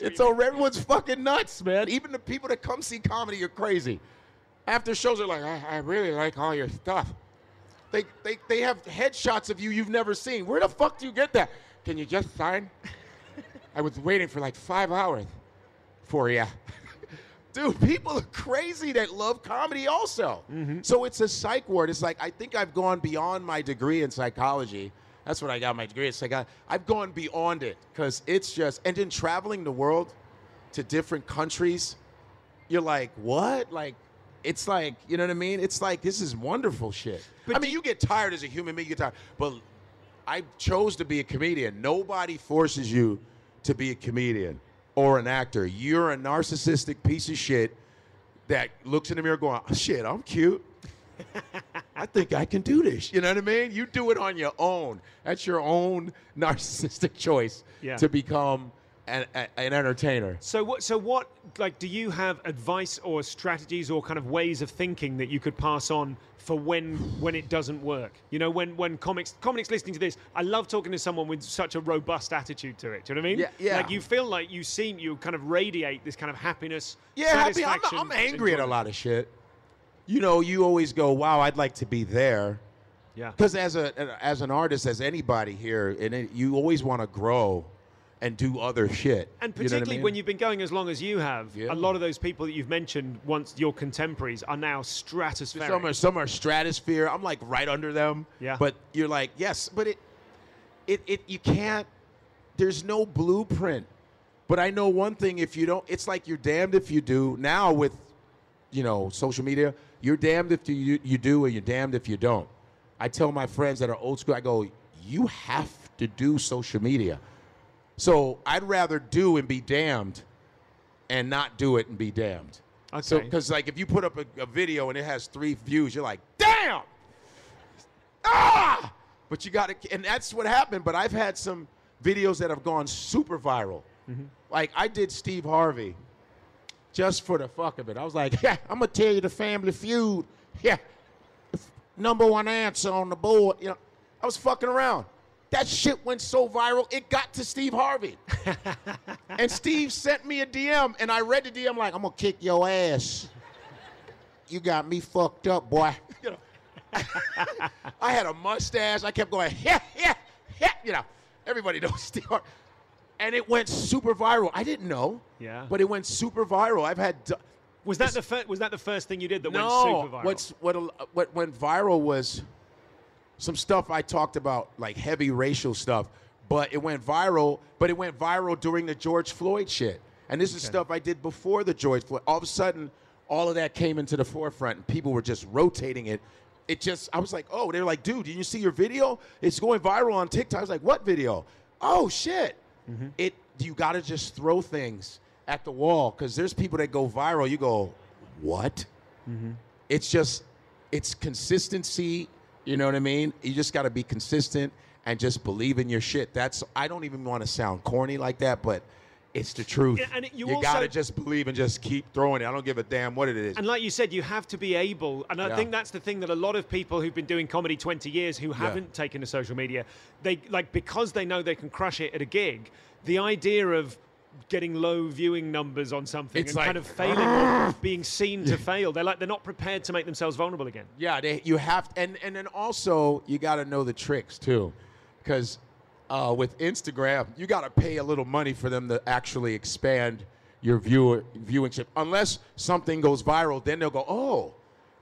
It's over. Everyone's fucking nuts, man. Even the people that come see comedy are crazy. After shows, they're like, I, I really like all your stuff. They, they, they have headshots of you you've never seen. Where the fuck do you get that? Can you just sign? I was waiting for like five hours for you. Dude, people are crazy that love comedy also. Mm-hmm. So it's a psych ward. It's like, I think I've gone beyond my degree in psychology. That's what I got my degree in psychology. I've gone beyond it because it's just, and then traveling the world to different countries, you're like, what? Like, it's like, you know what I mean? It's like, this is wonderful shit. But I mean, you get tired as a human being, you get tired. But I chose to be a comedian. Nobody forces you to be a comedian or an actor. You're a narcissistic piece of shit that looks in the mirror going, "Oh, shit, I'm cute. I think I can do this. You know what I mean? You do it on your own. That's your own narcissistic choice Yeah. to become an, an entertainer. So what? So what? Like, do you have advice or strategies or kind of ways of thinking that you could pass on for when when it doesn't work? You know, when when comics comics listening to this, I love talking to someone with such a robust attitude to it. Do you know what I mean? Yeah, yeah. Like you feel like you seem you kind of radiate this kind of happiness. Yeah, happy. I'm, I'm angry at a lot of shit. You know, you always go, "Wow, I'd like to be there." Yeah. Because as a as an artist, as anybody here, and you always want to grow and do other shit. And You know I particularly mean? when you've been going as long as you have, Yeah. a lot of those people that you've mentioned once your contemporaries are now stratospheric. some are some are stratosphere. I'm like right under them. Yeah. But you're like, yes, but it it it you can't. There's no blueprint. But I know one thing: if you don't, it's like you're damned if you do. Now with you know, social media, you're damned if you you do, and you're damned if you don't. I tell my friends that are old school, I go, you have to do social media. So I'd rather do and be damned, and not do it and be damned. So Okay. because like if you put up a, a video and it has three views, you're like, damn, ah! But you got to, and that's what happened. But I've had some videos that have gone super viral. Like I did Steve Harvey, just for the fuck of it. I was like, yeah, I'm gonna tell you the Family Feud. Yeah, number one answer on the board. You know, I was fucking around. That shit went so viral, it got to Steve Harvey. and Steve sent me a DM, and I read the DM like, I'm gonna kick your ass. You got me fucked up, boy. You know, I had a mustache. I kept going, yeah, yeah, yeah. You know, everybody knows Steve Harvey. And it went super viral. I didn't know. Yeah. But it went super viral. I've had. d- Was that the fir- was that the first thing you did that no, went super viral? what's what what went viral was some stuff I talked about, like heavy racial stuff. But it went viral. But it went viral during the George Floyd shit. And this is stuff I did before the George Floyd. All of a sudden, all of that came into the forefront, and people were just rotating it. It just, I was like, oh, they were like, dude, did you see your video? It's going viral on TikTok. I was like, what video? Oh shit! Mm-hmm. It, you got to just throw things at the wall because there's people that go viral. You go, what? Mm-hmm. it's just it's consistency you know what i mean? You just got to be consistent and just believe in your shit. That's i don't even want to sound corny like that but it's the truth. Yeah, and you you also- gotta just believe and just keep throwing it. I don't give a damn what it is. And like you said, you have to be able, and I Yeah. think that's the thing that a lot of people who've been doing comedy 20 years who haven't taken to social media, they like because they know they can crush it at a gig, the idea of getting low viewing numbers on something It's and like, kind of failing being seen to fail, they're like they're not prepared to make themselves vulnerable again. Yeah, they, you have, and and then also you got to know the tricks too, because uh, with Instagram you got to pay a little money for them to actually expand your viewer viewingship. Unless something goes viral, then they'll go, oh,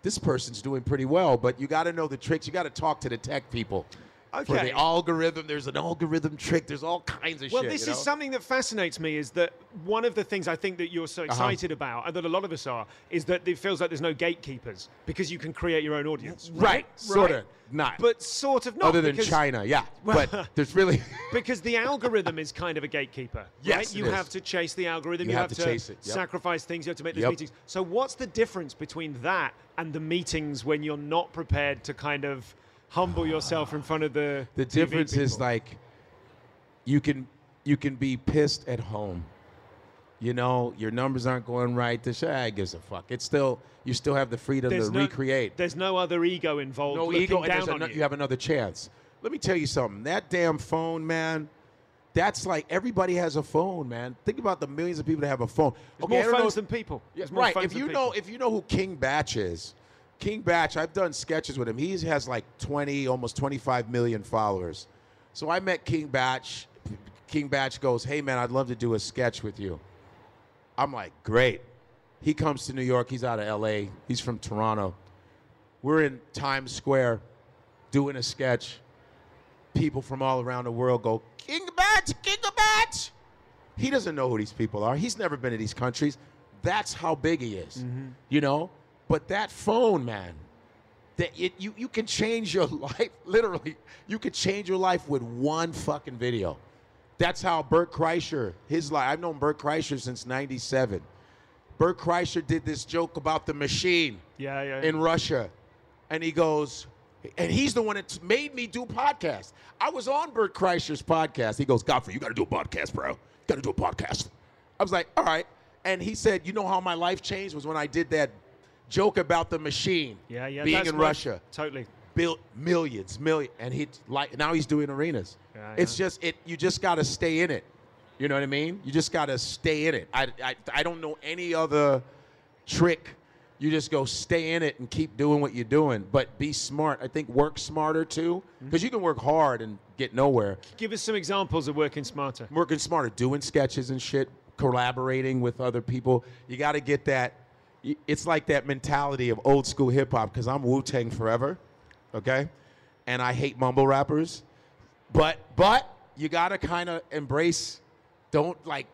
this person's doing pretty well. But you got to know the tricks. You got to talk to the tech people. For Okay. the algorithm, there's an algorithm trick. There's all kinds of Well, shit. this you is something that fascinates me is that one of the things I think that you're so Uh-huh. excited about, and that a lot of us are, is that it feels like there's no gatekeepers because you can create your own audience. Right, sorta, not. But sort of not. Other than because, China, yeah. but there's really. Because the algorithm is kind of a gatekeeper. Yes, right? You is. have to chase the algorithm. You You, have have, to chase it, yep. sacrifice things. You have to make those Yep. meetings. So what's the difference between that and the meetings when you're not prepared to kind of humble yourself in front of the The TV difference is like you can you can be pissed at home. You know, your numbers aren't going right. This I gives a fuck. It's still you still have the freedom there's to no, recreate. There's no other ego involved. No ego, down on ano- you. you have another chance. Let me tell you something. That damn phone, man. That's like everybody has a phone, man. Think about the millions of people that have a phone. There's okay, more don't know phones than people. More right. phones If you people. know, if you know who King Bach is, King Bach, I've done sketches with him. He has like 20, almost 25 million followers. So I met King Bach. King Bach goes, "Hey man, I'd love to do a sketch with you." I'm like, "Great." He comes to New York. He's out of L.A. He's from Toronto. We're in Times Square doing a sketch. People from all around the world go, "King Bach, King Bach." He doesn't know who these people are. He's never been to these countries. That's how big he is. Mm-hmm. You know? But that phone, man, that it, you, you can change your life, literally. You could change your life with one fucking video. That's how Bert Kreischer, his life, I've known Bert Kreischer since 97. Bert Kreischer did this joke about the machine yeah, yeah. in Russia. And he goes, and he's the one that made me do podcasts. I was on Bert Kreischer's podcast. He goes, Godfrey, you got to do a podcast, bro. You got to do a podcast. I was like, all right. And he said, you know how my life changed was when I did that joke about the machine yeah, yeah. being in Russia. Totally. Built millions, million, and he like now he's doing arenas. Yeah, it's yeah. just it. You just got to stay in it. You know what I mean? You just got to stay in it. I, I I don't know any other trick. You just go stay in it and keep doing what you're doing, but be smart. I think work smarter too, Mm-hmm. because you can work hard and get nowhere. Give us some examples of working smarter. Working smarter, doing sketches and shit, collaborating with other people. You got to get that. It's like that mentality of old school hip hop. Because I'm Wu Tang forever, okay, and I hate mumble rappers, but but you got to kind of embrace. Don't like,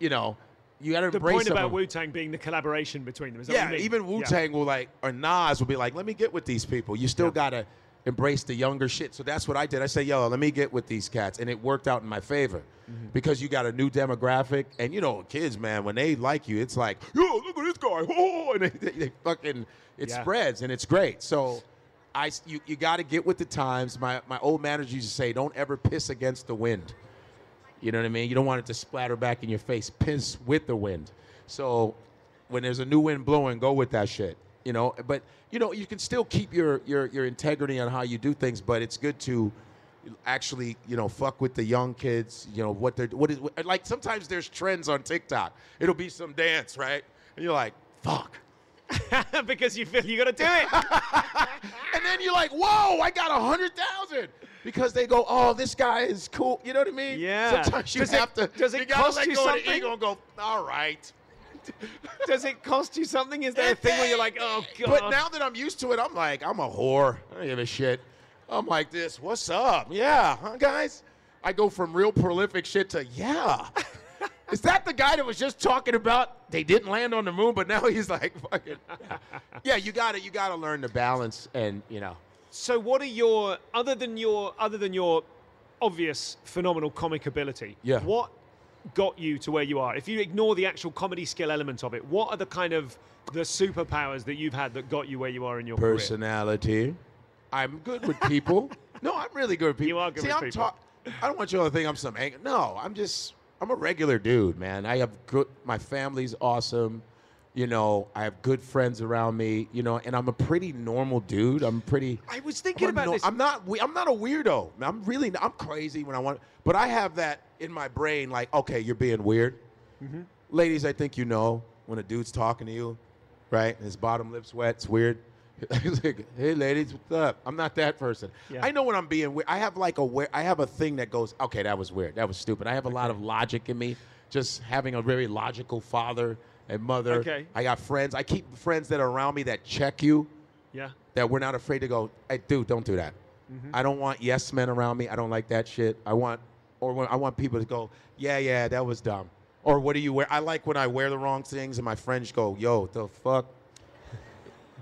you know, you got to The embrace The point about Wu Tang being the collaboration between them. Is that what Yeah, even Wu Yeah. Tang will like, or Nas will be like, let me get with these people. You still Yeah. gotta embrace the younger shit. So that's what I did. I say, yo, let me get with these cats, and it worked out in my favor Mm-hmm. because you got a new demographic, and you know, kids, man, when they like you, it's like, yo, look at this guy, oh, and they, they, they fucking, it Yeah. spreads, and it's great. So. I, you, you got to get with the times. My, my old manager used to say, don't ever piss against the wind. You know what I mean? You don't want it to splatter back in your face. Piss with the wind. So when there's a new wind blowing, go with that shit. You know, but you know, you can still keep your your your integrity on how you do things, but it's good to actually, you know, fuck with the young kids, you know, what they're what is like sometimes there's trends on TikTok. It'll be some dance, right? And you're like, fuck. because you feel you got to do it. And then you're like, whoa, I got a hundred thousand. Because they go, oh, this guy is cool. You know what I mean? Yeah. Sometimes you Does it- have to. does it you gotta cost let you go something? ego and go, all right. Does it cost you something? Is there a thing where you're like, oh god? But now that I'm used to it, I'm like, I'm a whore. I don't give a shit. I'm like this. What's up? Yeah, huh, guys? I go from real prolific shit to yeah. Is that the guy that was just talking about they didn't land on the moon, but now he's like fucking yeah. yeah you gotta you gotta learn to balance and you know. So what are your other than your other than your obvious phenomenal comic ability? Yeah. What got you to where you are? If you ignore the actual comedy skill element of it, what are the kind of the superpowers that you've had that got you where you are in your career? personality. I'm good with people. no, I'm really good with people. You are good See, with I'm people. talk- I don't want you all to think I'm some ang- No, I'm just I'm a regular dude, man. I have good. My family's awesome. You know, I have good friends around me. You know, and I'm a pretty normal dude. I'm pretty. I was I'm, thinking about no- this. I'm not. we- I'm not a weirdo. I'm really. I'm crazy when I want. But I have that in my brain. Like, okay, you're being weird. Mm-hmm. Ladies, I think you know when a dude's talking to you, right? and His bottom lip's wet. It's weird. He's like, hey, ladies, what's up? I'm not that person. Yeah. I know when I'm being weird. I have like a. I have a thing that goes, okay, that was weird. That was stupid. I have a lot of logic in me. Just having a very logical father and mother. Okay. I got friends. I keep friends that are around me that check you yeah. that we're not afraid to go, hey, dude, don't do that. I don't want yes men around me. I don't like that shit. I want, or when, I want people to go, yeah, yeah, that was dumb. Or what do you wear? I like when I wear the wrong things and my friends go, yo, the fuck?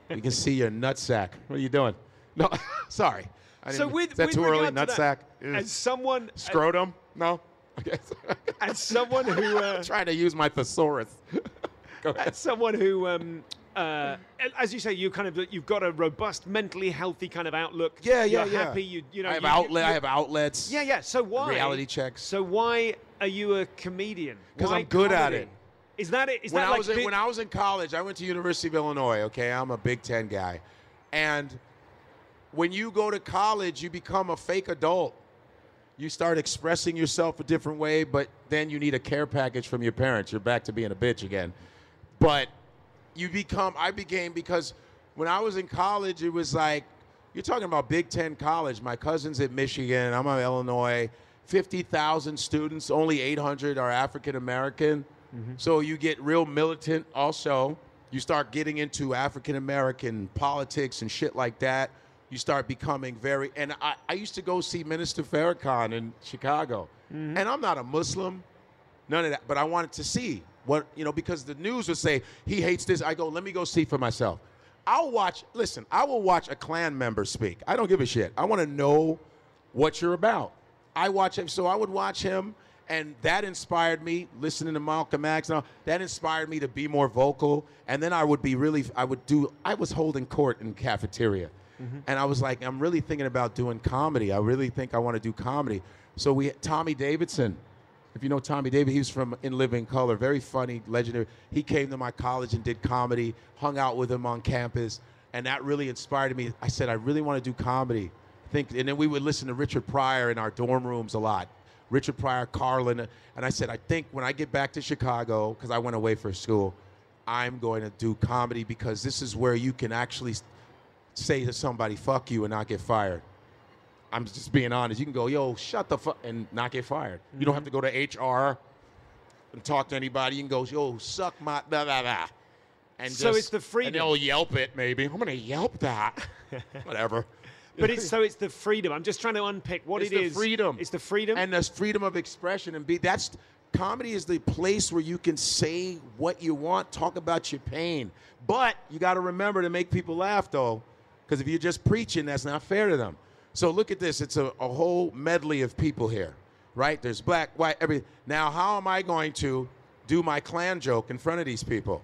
we can see your nutsack. What are you doing? No, sorry. I So with is that with too early? Nutsack? as someone Scrotum? No. Okay. as someone who uh, trying to use my thesaurus. as someone who um, uh, as you say, you kind of you've got a robust, mentally healthy kind of outlook. Yeah, yeah, You're yeah. happy. You you know I have you- outlet. I have outlets. Yeah, yeah. So why Reality checks. So why are you a comedian? 'Cause Why I'm good at comedy? it. Is that it? Is when that I like was in, big- when I was in college, I went to University of Illinois. Okay, I'm a Big Ten guy, and when you go to college, you become a fake adult. You start expressing yourself a different way, but then you need a care package from your parents. You're back to being a bitch again. But you become. I became because when I was in college, it was like you're talking about Big Ten college. My cousin's at Michigan. I'm at Illinois. Fifty thousand students. Only 800 are African American. Mm-hmm. So you get real militant. Also, you start getting into African American politics and shit like that. You start becoming very. And I, I used to go see Minister Farrakhan in Chicago, mm-hmm. and I'm not a Muslim none of that. But I wanted to see what you know because the news would say he hates this. I go, let me go see for myself. I'll watch. Listen, I will watch a Klan member speak. I don't give a shit. I want to know what you're about. I watch him, so I would watch him, and that inspired me. Listening to Malcolm X, and all, that inspired me to be more vocal. And then I would be really. I would do. I was holding court in cafeteria. Mm-hmm. And I was like, I'm really thinking about doing comedy. I really think I want to do comedy. So we, Tommy Davidson, if you know Tommy David, he was from In Living Color, very funny, legendary. He came to my college and did comedy, hung out with him on campus, and that really inspired me. I said, I really want to do comedy. Think, and then we would listen to Richard Pryor in our dorm rooms a lot. Richard Pryor, Carlin, and I said, I think when I get back to Chicago, because I went away for school, I'm going to do comedy because this is where you can actually say to somebody, fuck you, and not get fired. I'm just being honest. You can go, yo, shut the fuck, and not get fired. You don't have to go to HR and talk to anybody. You can go, yo, suck my blah blah blah. And So just- it's the freedom. And they'll Yelp it, maybe. I'm gonna Yelp that. Whatever. But it's so it's the freedom. I'm just trying to unpick what It's it the is. freedom. It's the freedom. and the freedom of expression and be that's comedy is the place where you can say what you want, talk about your pain. But you got to remember to make people laugh, though, because if you're just preaching, that's not fair to them. So look at this. It's a, a whole medley of people here, right? There's black, white, every. Now, how am I going to do my Klan joke in front of these people?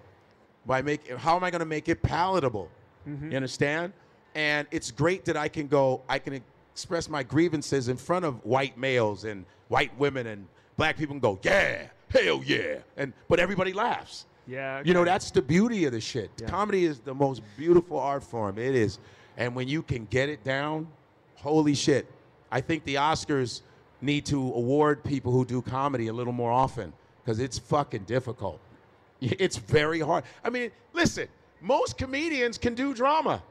By make, how am I going to make it palatable? Mm-hmm. You understand? And it's great that I can go, I can express my grievances in front of white males and white women and black people and go, yeah, hell yeah. And but everybody laughs. Yeah, You know, that's the beauty of the shit. Yeah. Comedy is the most beautiful art form. It is. And when you can get it down, holy shit. I think the Oscars need to award people who do comedy a little more often because it's fucking difficult. It's very hard. I mean, listen, most comedians can do drama.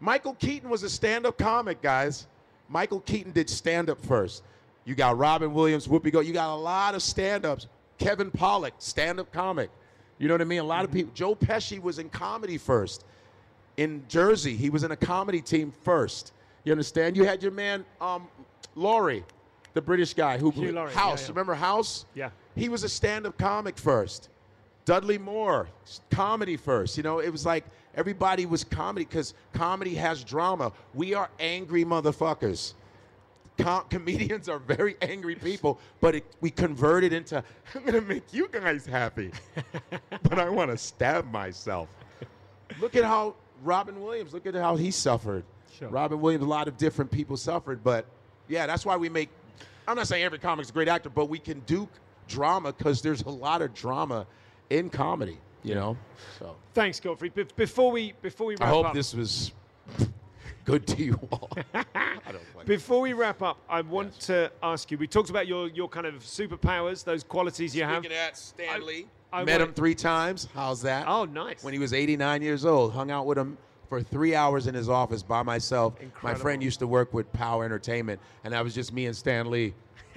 Michael Keaton was a stand-up comic, guys. Michael Keaton did stand-up first. You got Robin Williams, Whoopi Go. You got a lot of stand-ups. Kevin Pollak, stand-up comic. You know what I mean? A lot of mm-hmm. people. Joe Pesci was in comedy first. In Jersey, he was in a comedy team first. You understand? You had your man um, Laurie, the British guy who Hugh Laurie, House. yeah, yeah. Remember House? Yeah. He was a stand-up comic first. Dudley Moore, comedy first. You know, it was like everybody was comedy because comedy has drama. We are angry motherfuckers. Com- comedians are very angry people, but it, we convert it into I'm gonna make you guys happy, but I want to stab myself. Look at how Robin Williams. Look at how he suffered. Sure. Robin Williams. A lot of different people suffered, but yeah, that's why we make. I'm not saying every comic's a great actor, but we can do drama because there's a lot of drama in comedy. You know, so Thanks, Godfrey. Be- before we before we I hope up, this was good to you all. I don't before we wrap up, I want to ask you. We talked about your your kind of superpowers, those qualities you have. Speaking of that, Stan Lee. I met wanna- him three times. How's that? Oh, nice. When he was 89 years old, hung out with him for three hours in his office by myself. My friend used to work with POW! Entertainment, and that was just me and Stan Lee.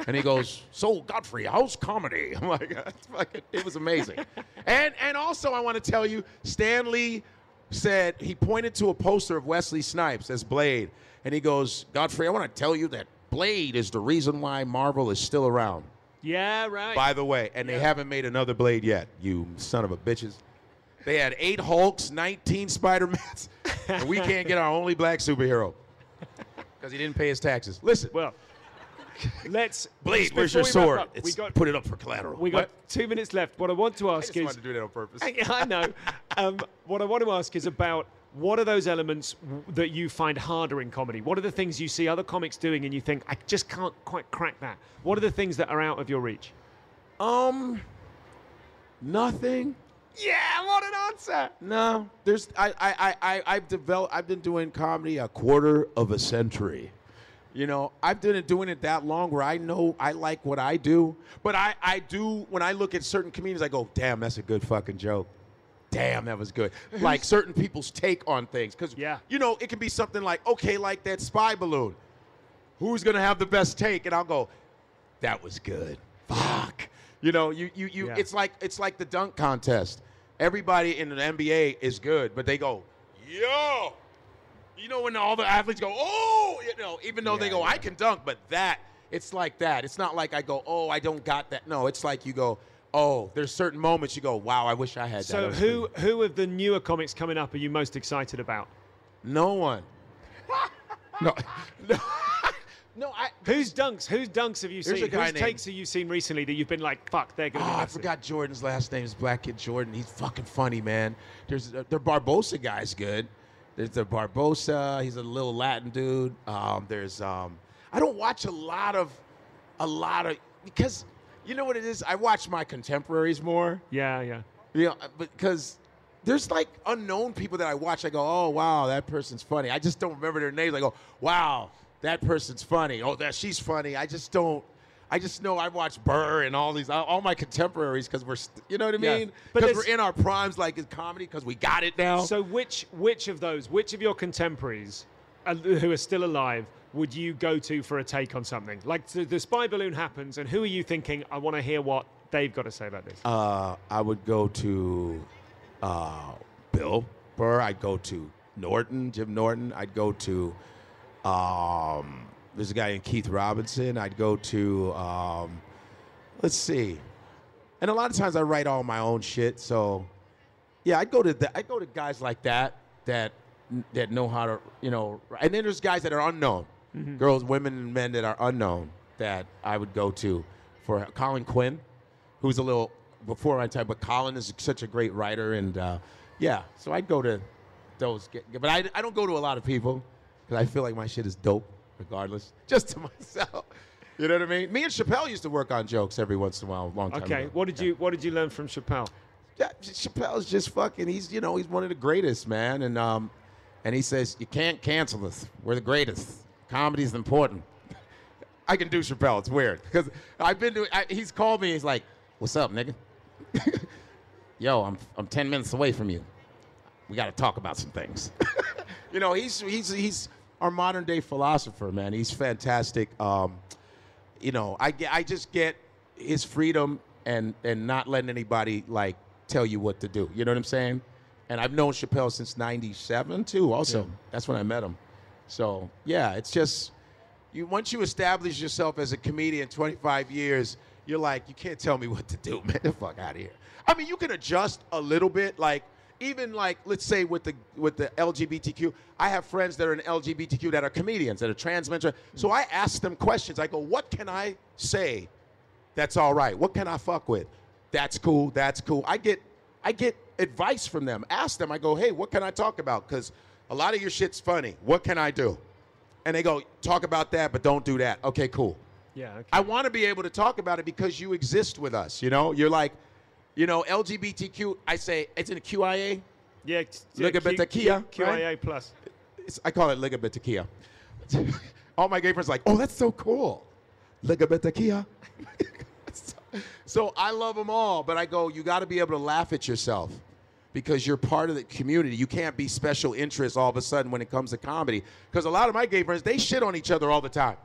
And he goes, "So Godfrey, how's comedy?" I'm like, fucking, "It was amazing." and and also, I want to tell you, Stan Lee said he pointed to a poster of Wesley Snipes as Blade, and he goes, "Godfrey, I want to tell you that Blade is the reason why Marvel is still around." yeah, right. By the way, and they haven't made another Blade yet, you son of a bitches. They had eight Hulks, 19 Spider-Mans, and we can't get our only black superhero because he didn't pay his taxes. Listen, well, let's Blade, where's your before we wrap sword? up, we It's- got put it up for collateral. we got What? two minutes left. What I want to I ask just is, wanted to do that on purpose. I know. Um, what I want to ask is about what are those elements w- that you find harder in comedy? What are the things you see other comics doing and you think, I just can't quite crack that? What are the things that are out of your reach? Um, nothing. Yeah, what an answer. No, there's I I I I I've developed. I've been doing comedy a quarter of a century. You know, I've been doing it that long where I know I like what I do. But I I do when I look at certain comedians, I go, damn, that's a good fucking joke. Damn, that was good. like certain people's take on things, because Yeah. you know, it can be something like, okay, like that spy balloon. Who's gonna have the best take? And I'll go, that was good. Fuck. You know, you you you. Yeah. It's like it's like the dunk contest. Everybody in the NBA is good, but they go, yo. You know when all the athletes go, oh, you know, even though they Yeah, go, I can dunk, but that it's like that. It's not like I go, oh, I don't got that. No, it's like you go, oh, there's certain moments you go, wow, I wish I had that. So That was who good." who of the newer comics coming up are you most excited about? No one. no, no, no. I Whose dunks? Whose dunks have you There's seen? Whose named- takes have you seen recently that you've been like, fuck, they're gonna Oh, be I forgot Jordan's last name is Black Kid Jordan. He's fucking funny, man. There's uh, the Barbosa guy's good. There's the Barbosa. He's a little Latin dude. Um, there's um, I don't watch a lot of, a lot of because you know what it is. I watch my contemporaries more. Yeah, yeah. You know, because there's like unknown people that I watch. I go, oh wow, that person's funny. I just don't remember their names. I go, wow, that person's funny. Oh, that she's funny. I just don't. I just know I watch Burr and all these, all my contemporaries because we're, st- you know what I Yeah. mean? But Because there's- we're in our primes, like in comedy, because we got it now. So which which of those, which of your contemporaries uh, who are still alive, would you go to for a take on something? Like the, the spy balloon happens, and who are you thinking? I want to hear what they've got to say about this. uh, I would go to uh, Bill Burr. I'd go to Norton, Jim Norton. I'd go to um, there's a guy named Keith Robinson. I'd go to um, let's see, And a lot of times I write all my own shit. So, yeah, I'd go to the, I go to guys like that that that know how to, you know. And then there's guys that are unknown, girls, women, and men that are unknown that I would go to for Colin Quinn, who's a little before my time, but Colin is such a great writer, and uh, yeah, so I'd go to those. But I, I don't go to a lot of people because I feel like my shit is dope, regardless, just to myself. You know what I mean? Me and Chappelle used to work on jokes every once in a while, a long time Okay, ago. what did you what did you learn from Chappelle? Yeah, Chappelle's just fucking. He's you know he's one of the greatest, man. And um, and he says you can't cancel us. We're the greatest. Comedy's important. I can do Chappelle. It's weird because I've been to. I, he's called me. He's like, "What's up, nigga? Yo, I'm I'm ten minutes away from you. We got to talk about some things." you know, he's he's he's our modern day philosopher, man. He's fantastic. Um, you know, I I just get his freedom and and not letting anybody like tell you what to do. You know what I'm saying? And I've known Chappelle since '97 too. Also, that's when I met him. So yeah, it's just you. Once you establish yourself as a comedian, 25 years, you're like, you can't tell me what to do, man. The fuck out of here. I mean, you can adjust a little bit, like even like let's say with the with the LGBTQ, I have friends that are in LGBTQ that are comedians that are trans men. So mm-hmm. I ask them questions. I go, what can I say that's all right? What can I fuck with? That's cool. That's cool. I get I get advice from them. Ask them. I go, hey, what can I talk about? Because a lot of your shit's funny. What can I do? And they go, talk about that, but don't do that. Okay, cool. Yeah. Okay. I want to be able to talk about it because you exist with us. You know, you're like, you know, LGBTQ. I say it's in a QIA. yeah. t- Look a bit Q- of Kia, Q- QIA right? plus. It's, I call it Ligabitakia. All my gay friends are like, oh, that's so cool. Ligabitakia. so, so I love them all, but I go, you got to be able to laugh at yourself because you're part of the community. You can't be special interest all of a sudden when it comes to comedy. Because a lot of my gay friends, they shit on each other all the time.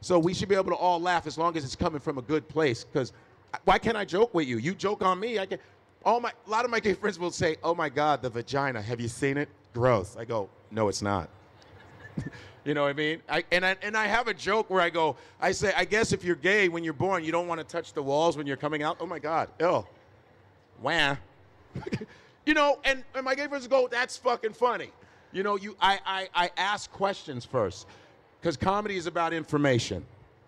So we should be able to all laugh as long as it's coming from a good place. Because why can't I joke with you? You joke on me, I can. All my, a lot of my gay friends will say, "Oh my God, the vagina. Have you seen it? Gross." I go, "No, it's not." you know what I mean? I, and I and I have a joke where I go, I say, I guess if you're gay when you're born, you don't want to touch the walls when you're coming out. Oh my God, ew, wah. you know, and, and my gay friends go, that's fucking funny. You know, you I I, I ask questions first because comedy is about information.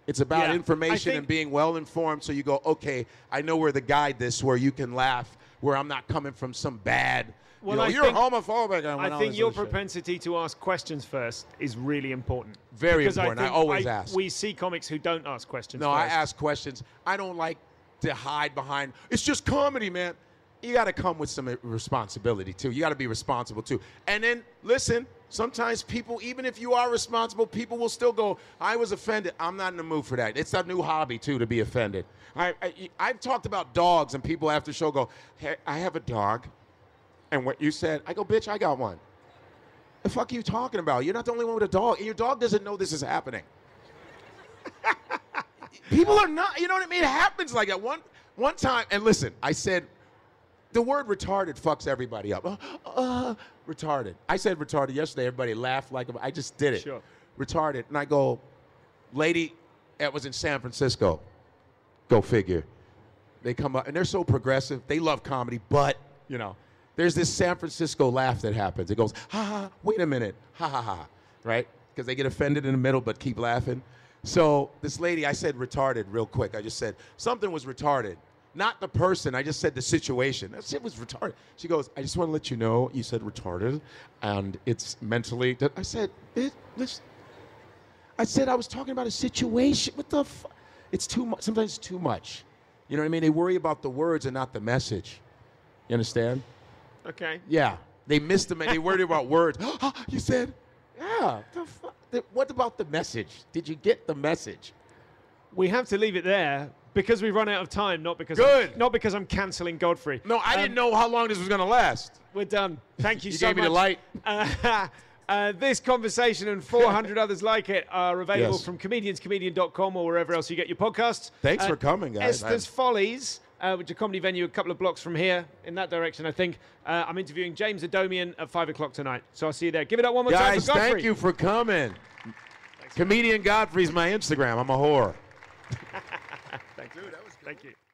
It's about Yeah, information think- and being well informed. So you go, okay, I know where the guide this, where you can laugh, where I'm not coming from some bad. Well, you know, I you're think- homophobic. I think your other shit. propensity to ask questions first is really important. Very Because important. I think always ask. We see comics who don't ask questions. No, I ask questions. I don't like to hide behind. It's just comedy, man. You got to come with some responsibility too. You got to be responsible too. And then listen. Sometimes people, even if you are responsible, people will still go. I was offended. I'm not in the mood for that. It's a new hobby too to be offended. I, I I've talked about dogs, and people after the show go, "Hey, I have a dog," and what you said, I go, "Bitch, I got one." The fuck are you talking about? You're not the only one with a dog, and your dog doesn't know this is happening. People are not, you know what I mean? It happens like that. One one time, and listen, I said the word retarded fucks everybody up. Uh, uh, retarded. I said retarded yesterday. Everybody laughed like I just did it. Sure. Retarded. And I go, lady that was in San Francisco. Go figure. They come up and they're so progressive. They love comedy, but you know, there's this San Francisco laugh that happens. It goes, ha ha, wait a minute, ha ha ha, right? Because they get offended in the middle but keep laughing. So this lady, I said retarded real quick. I just said something was retarded. Not the person, I just said the situation. That shit was retarded. She goes, I just want to let you know you said retarded and it's mentally. I said, it, listen, I said I was talking about a situation. What the fu- It's too much. Sometimes it's too much. You know what I mean? They worry about the words and not the message. You understand? Okay. Yeah. They missed them and they worried about words. Ah, you said, yeah. The fu- the- what about the message? Did you get the message? We have to leave it there because we've run out of time, not because Good. I'm, not because I'm cancelling Godfrey. No, I Um, didn't know how long this was going to last. We're done. Thank you, You so much. You gave me the light. Uh, uh, this conversation and 400 others like it are available Yes. from comedianscomedian.com or wherever else you get your podcasts. Thanks Uh, for coming, guys. Esther's Follies, uh, which is a comedy venue a couple of blocks from here, in that direction, I think. Uh, I'm interviewing James Adomian at 5 o'clock tonight. So I'll see you there. Give it up one more Guys, time for Godfrey. thank you for coming. Comedian Godfrey's my Instagram. I'm a whore. Thank you.